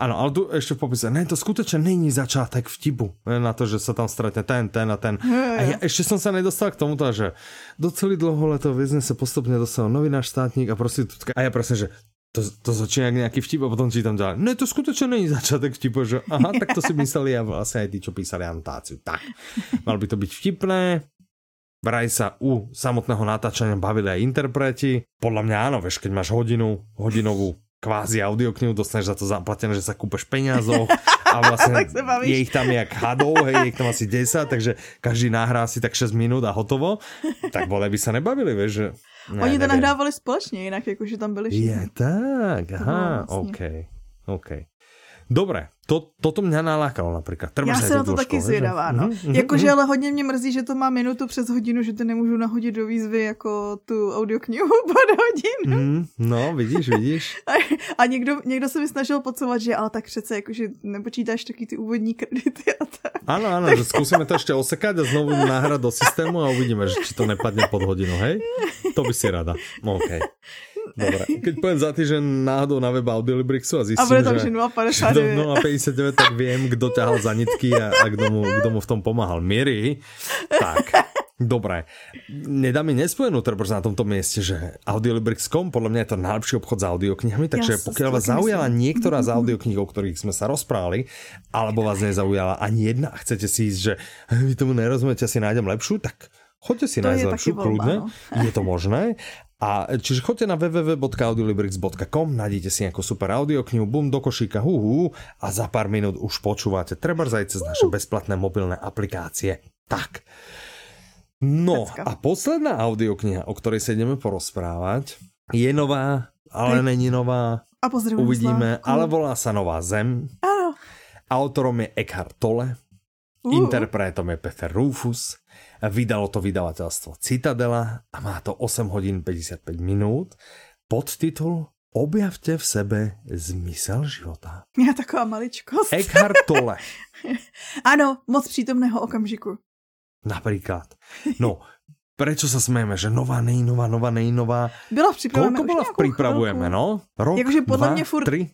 Ano, ale tu ještě v popise, ne, to skutečně není začátek vtipu na to, že se tam stretne ten, ten a ten. A já ještě jsem se nedostal k tomu, že do celý dlouholetého vězně se postupně dostal novinář, státník a prostitutka. A já prostě, že to, to začíná jak nějaký vtip a potom čítam ďalej. Ne, to skutečně není začátek vtipu, že aha, tak to si mysleli a vlastně aj tí, čo písali anotáciu. Tak, mal by to být vtipné, vraj sa u samotného natáčania bavili aj interpreti. Podľa mňa áno, vieš, keď máš hodinu, hodinovú kvázi audioknihu, dostaneš za to zaplatené, že sa kúpeš peniazov a <laughs> vlastne je ich tam jak hadov, hej, je ich tam asi 10, takže každý nahrá si tak 6 minút a hotovo, tak bole by sa nebavili, vieš, že... Ne, Oni to neviem. nahrávali společně, jinak jakože tam byli všichni. Je tak, aha, vlastně. OK, OK. Dobre, to, toto mě nalákalo například. Treba Já se na to taky zvědavá, no. Mm-hmm. Jakože ale hodně mě mrzí, že to má minutu přes hodinu, že to nemůžu nahodit do výzvy jako tu audioknihu <laughs> pod hodinu. Mm, no, vidíš, vidíš. A, a někdo, někdo se mi snažil podsouvat, že ale tak přece jakože nepočítáš taky ty úvodní kredity a tak. Ano, ano, tak... že zkusíme to ještě osekať a znovu nahrát do systému a uvidíme, že či to nepadne pod hodinu, hej? To by si rada. Okay. Dobre, keď poviem za týždeň náhodou na web Audiolibrixu a zistím, a bude tam, že, že do 0,59, tak viem, kto ťahal za nitky a, a kto, mu, kdo mu v tom pomáhal. Miery, tak, Dobré. Nedá mi nespojenú trebárs na tomto mieste, že Audiolibrix.com podľa mňa je to najlepší obchod s audioknihami, takže ja pokiaľ vás zaujala myslím. niektorá z audiokníh, o ktorých sme sa rozprávali, alebo vás nezaujala ani jedna a chcete si ísť, že vy tomu nerozumiete, si nájdem lepšiu, tak choďte si nájsť lepšiu, kľudne, no. je to možné. A čiže choďte na www.audiolibrix.com, nájdete si nejakú super audioknihu, bum, do košíka, hu, hu, a za pár minút už počúvate. Treba zajť cez naše bezplatné mobilné aplikácie. Tak. No a posledná audiokniha, o ktorej sa ideme porozprávať, je nová, ale není nová. A Uvidíme, ale volá sa Nová zem. Áno. Autorom je Eckhart Tolle. Uh. Interpretom je Peter Rufus. Vydalo to vydavateľstvo Citadela a má to 8 hodín 55 minút. Podtitul Objavte v sebe zmysel života. Já taková maličkost. Eckhart Tolle. <laughs> ano, moc přítomného okamžiku. Například. No, prečo sa smejeme, že nová, nejnová, nová, nejnová. Byla připravujeme Koľko bola pripravujeme, no? Rok, Jakože podle dva, mě furt, tři?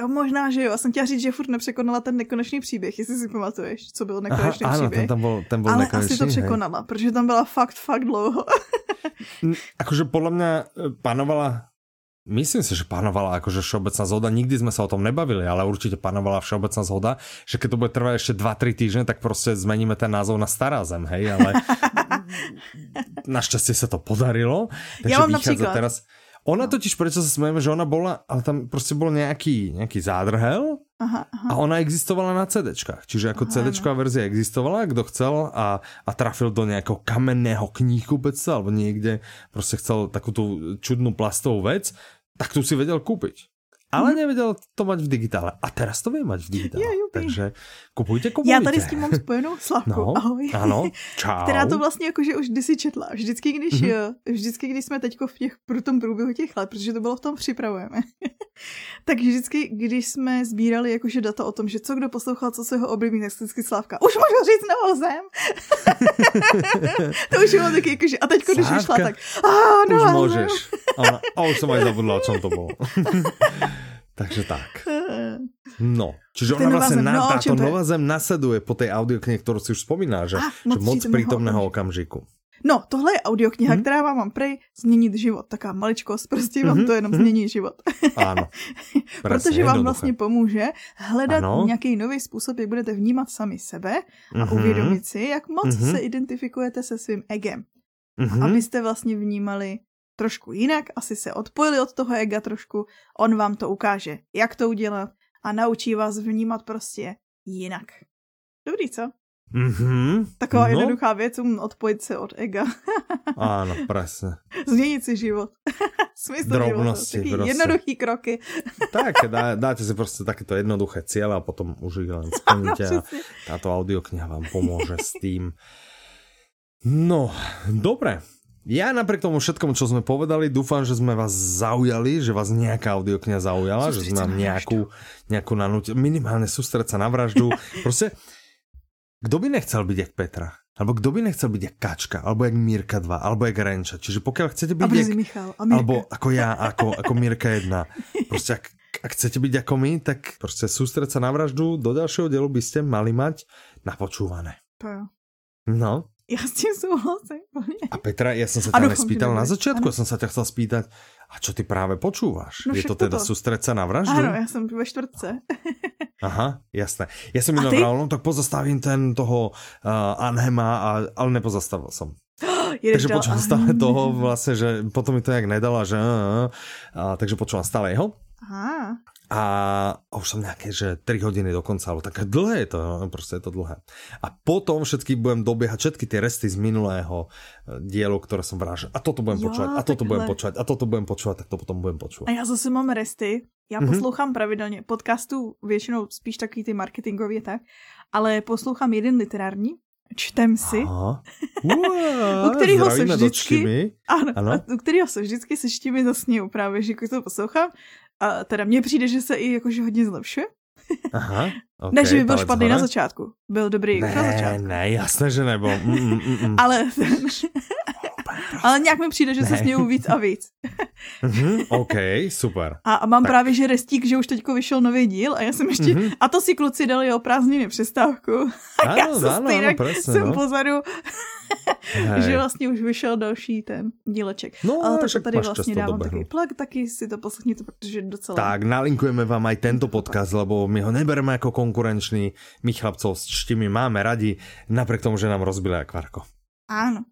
Jo, možná, že jo. Já jsem chtěla říct, že furt nepřekonala ten nekonečný příběh, jestli si pamatuješ, co byl nekonečný Aha, příběh. Áno, ten tam bol, ten bol Ale nekonečný, asi to hej. překonala, protože tam byla fakt, fakt dlouho. Akože podľa mňa e, panovala Myslím si, že panovala akože všeobecná zhoda, nikdy sme sa o tom nebavili, ale určite panovala všeobecná zhoda, že keď to bude trvať ešte 2-3 týždne, tak prostě zmeníme ten názov na Stará zem, hej, ale <laughs> našťastie sa to podarilo, takže Ja mám vychádza napríklad- teraz. Ona totiž, prečo sa smejeme, že ona bola, ale tam prostě bol nejaký, nejaký zádrhel Aha, aha. a ona existovala na CDčkách. Čiže ako CDčková verzia existovala, kdo chcel a, a trafil do nejakého kamenného knihkupectva alebo niekde prostě chcel takú tú čudnú plastovú vec, tak tu si vedel kúpiť. Ale nevedel to mať v digitále. A teraz to vie mať v digitále. Je, jupi. Takže kupujte, kupujte. Já tady s tím mám spojenou Slavku. No, Ahoj. ano, <laughs> čau. Která to vlastně jakože už kdysi četla. Vždycky, když, mm-hmm. vždycky, když jsme teďko v těch, pro tom průběhu těch let, protože to bylo v tom připravujeme, <laughs> tak vždycky, když jsme sbírali jakože data o tom, že co kdo poslouchal, co se ho oblíbí, tak vždycky Slávka, už můžu říct novou zem. <laughs> to už bylo taky jakože, a teďko, když vyšla, tak a Už nová môžeš. zem. Ona, a už som aj zabudla, o čom to bolo. Takže tak. <laughs> No, čiže ona vlastne zem. na, No, táto nová zem nasleduje po tej audioknihe, ktorú si už spomíná, že, Ah, že moc moc přítomného prítomného okamžiku. No, tohle je audiokniha, Mhm. která vám mám prej změnit život. Taká maličkost, prostě vám to jenom změní život. <laughs> Áno. <laughs> Protože vám vlastně pomůže hledat Ano. nějaký nový způsob, jak budete vnímat sami sebe a Mhm. uvědomit si, jak moc Mhm. se identifikujete se svým egem. Mhm. Abyste vlastně vnímali trošku jinak, asi se odpojili od toho ega trošku, on vám to ukáže, jak to udělat a naučí vás vnímat prostě jinak. Dobrý, co? Mhm. Taková no, jednoduchá věc, um, odpojit se od ega. <laughs> Áno, presne. Změnit si život. <laughs> Smysl Drobnosti života. Prostě. jednoduchý kroky. <laughs> Tak, dá, dáte si prostě takéto jednoduché cieľe a potom už ich len splníte a přesně. táto audiokniha vám pomôže s tým. No, dobre. Ja napriek tomu všetkomu, čo sme povedali, dúfam, že sme vás zaujali, že vás nejaká audiokniha zaujala, že Sústrediť sme vám nejakú, nejakú nanúť, minimálne sústreť sa na vraždu. <laughs> Proste, kto by nechcel byť jak Petra? Alebo kto by nechcel byť jak Kačka? Alebo jak Mirka 2? Alebo jak Renča? Čiže pokiaľ chcete byť brzy jak... Michal. A Mirka. Alebo ako ja, ako, ako Mirka 1. Proste ak, ak chcete byť ako my, tak proste sústreť sa na vraždu. Do ďalšieho dielu by ste mali mať napočúvané. To jo. No. <laughs> Já s tím souhlasím. A Petra, A ťa doufám, že nespýtal na Ano. ja som sa ťa chcel spýtať, a čo ty práve počúvaš? No Je to teda sa na vraždu? Ano, já jsem ve čtvrtce. <laughs> Aha, jasné. A minul ty? vral, no tak pozastavím ten toho uh, Anhema, a, ale nepozastavil som. <gasps> Jedeš Takže počúvam stále toho vlastne, že potom mi to nejak nedala, že uh, uh, uh, takže počúvam stále jeho. Aha. A a už som nejaké, že 3 hodiny dokonca, alebo také dlhé je to, no, proste je to dlhé. A potom všetky budem dobiehať, všetky tie resty z minulého eh, dielu, ktoré som vral, že a toto budem Jo, počúvať, a toto takhle. budem počúvať, a toto budem počúvať, tak to potom budem A počúvať. já zase mám resty. Já Mhm. poslouchám pravidelně podcastů, většinou spíš takový ty marketingový tak, ale poslouchám jeden literární, čtem si, Aha. <laughs> Uá, U kterého se vždycky- ano, Ano. a u kterého se vždycky se štimi zasněju právě, že když to poslouchám. A teda mně přijde, že se i jakože hodně zlepšuje. Aha, <laughs> okay, ne, že by byl špatný hore. na začátku. Byl dobrý už na Ne, začátku. ne, jasné, že nebo. Mm, mm, mm, mm. Ale, <laughs> ale nějak mi přijde, že se Ne. směju víc a víc. <laughs> Mhm, OK, super. A, a mám Tak. právě, že restík, že už teďko vyšel nový díl a já jsem ještě, Mhm. a to si kluci dali o prázdniny přestávku. <laughs> A já Áno, jsem áno, stejně áno, presne, jsem no. pozadu, že vlastně už vyšel další ten díleček. No, Ale tak však tady vlastně to dávám dobehnúť. takový plug, taky si to poslechněte, protože docela... Tak, nalinkujeme vám aj tento podcast, lebo my ho nebereme ako konkurenčný. My chlapcov s štimi máme radi, napriek tomu, že nám rozbili akvarko. Ano.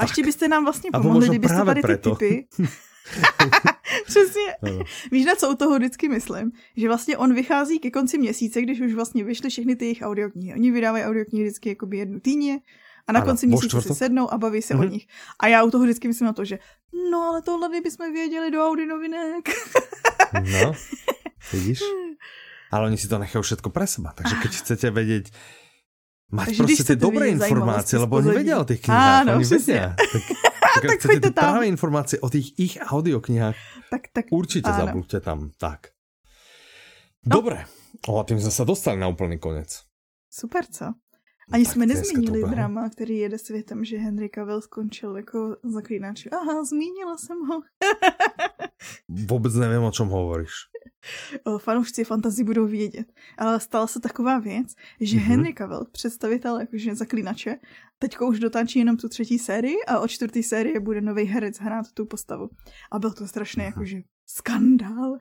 A ještě byste nám vlastně pomohli, kdybyste tady ty typy... <laughs> Přesně. Áno. Víš, na co u toho vždycky myslím? Že vlastně on vychází ke konci měsíce, když už vlastně vyšly všechny ty jejich audioknihy. Oni vydávají audioknihy vždycky jakoby jednu týdně a na Ano, konci měsíce si štvrtok. sednou a baví se o Mhm. nich. A já u toho vždycky myslím na to, že no ale tohle bychom věděli do Audi novinek. No, vidíš? Ale oni si to nechajú všetko pre seba, takže <laughs> keď chcete vedieť, mať Takže prostě chcete dobré z lebo pozadí. vedia o tých knihách, Áno, přesně. vedia. <laughs> Tak tak chcete tam. práve informácie o tých ich audioknihách, tak, tak, určite áno. zabuďte tam. Tak. No. Dobre, o, a tým sme sa dostali na úplný konec. Super, co? Ani jsme nezmínili drama, který jede světem, že Henry Cavill skončil jako zaklínač. Aha, zmínila jsem ho. <laughs> Vůbec nevím, o čem hovoríš. Fanoušci fantasy budou vědět. Ale stala se taková věc, že mm-hmm. Henry Cavill, představitel jakože zaklínače, teďko už dotáčí jenom tu třetí sérii a o čtvrtý série bude nový herec hrát tu postavu. A byl to strašně mm-hmm. jakože skandál.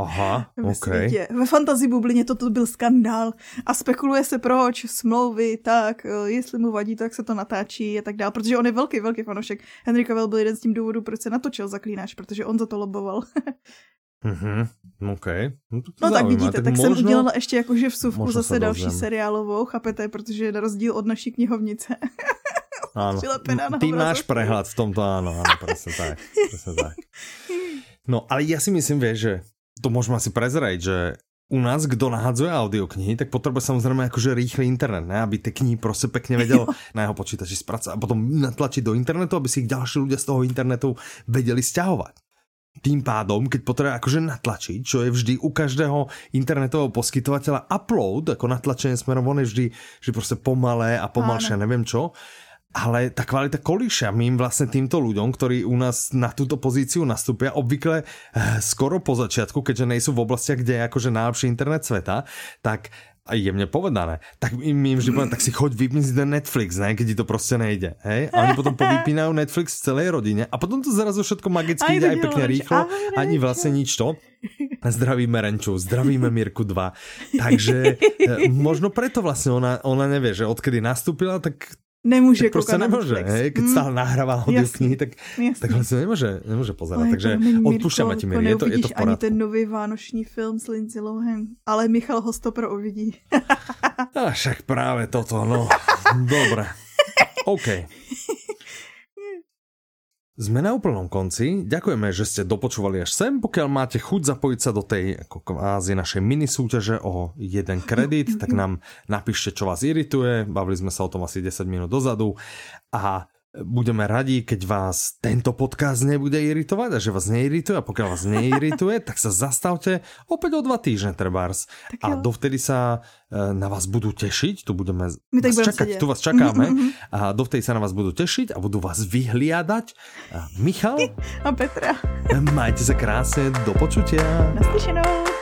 Aha, <laughs> ok. Ve fantasy bublině toto byl skandál a spekuluje se proč, smlouvy, tak, eh, jestli mu vadí, tak se to natáčí a tak dál, protože on je velký, velký fanošek. Henry Cavill byl jeden z tím důvodů, proč se natočil Zaklínač, protože on za to loboval. <laughs> Mhm, OK. No, to no tak vidíte, tak, možno... jsem udělala ještě jakože vsuvku zase další seriálovou, chápete, protože na rozdíl od naší knihovnice. <laughs> Áno, ty máš prehľad v tomto, áno, áno, presne tak, presne tak. No, ale ja si myslím, vieš, že to môžeme asi prezrať, že u nás, kdo nahadzuje audioknihy, tak potřebuje samozřejmě jakože rýchly internet, ne? aby ty knihy prostě pekne vedel <laughs> na jeho počítači zpracovat a potom natlačit do internetu, aby si ich ďalší ľudia z toho internetu vedeli stiahovať. Tým pádom, keď potrebuje akože natlačiť, čo je vždy u každého internetového poskytovateľa upload, ako natlačenie smerom von je vždy že prostě pomalé a pomalšie, neviem čo, ale ta kvalita kolíša mým vlastně týmto ľuďom, ktorí u nás na túto pozíciu nastupia, obvykle eh, skoro po začiatku, keďže nejsou v oblastiach, kde je akože najlepší internet sveta, tak a jemně povedané, tak mi vždy poviem, tak si choď vypni si ten Netflix, ne, keď ti to prostě nejde, hej? A oni potom povypínajú Netflix v celé rodině a potom to zrazu všetko magicky jde aj pekne rýchlo, ani vlastně nič to. Zdravíme Renču, zdravíme Mirku 2. Takže eh, možno preto vlastně ona, ona nevie, že odkedy nastúpila, tak nemůže tak prostě nemůže, hej, keď stále nahrává audio knihy, tak, tak vlastně nemůže, nemůže pozerať, takže odpušťáme ti, Miri, je to, je to v ani ten nový vánoční film s Lindsay Lohan, ale Michal ho stopro uvidí. <laughs> A však právě toto, no, dobré. <laughs> OK. Sme na úplnom konci. Ďakujeme, že ste dopočúvali až sem. Pokiaľ máte chuť zapojiť sa do tej ako kvázi našej mini súťaže o jeden kredit, tak nám napíšte, čo vás irituje. Bavili sme sa o tom asi 10 minút dozadu. A budeme radi, keď vás tento podcast nebude iritovať a že vás neirituje a pokiaľ vás neirituje, tak sa zastavte opäť o dva týždne trebárs. A dovtedy sa e, na vás budú tešiť, tu budeme My tak vás čakať, tu vás čakáme. A dovtedy sa na vás budú tešiť a budú vás vyhliadať. Michal? <laughs> A Petra. Majte sa krásne, do počutia. Naslyšenou.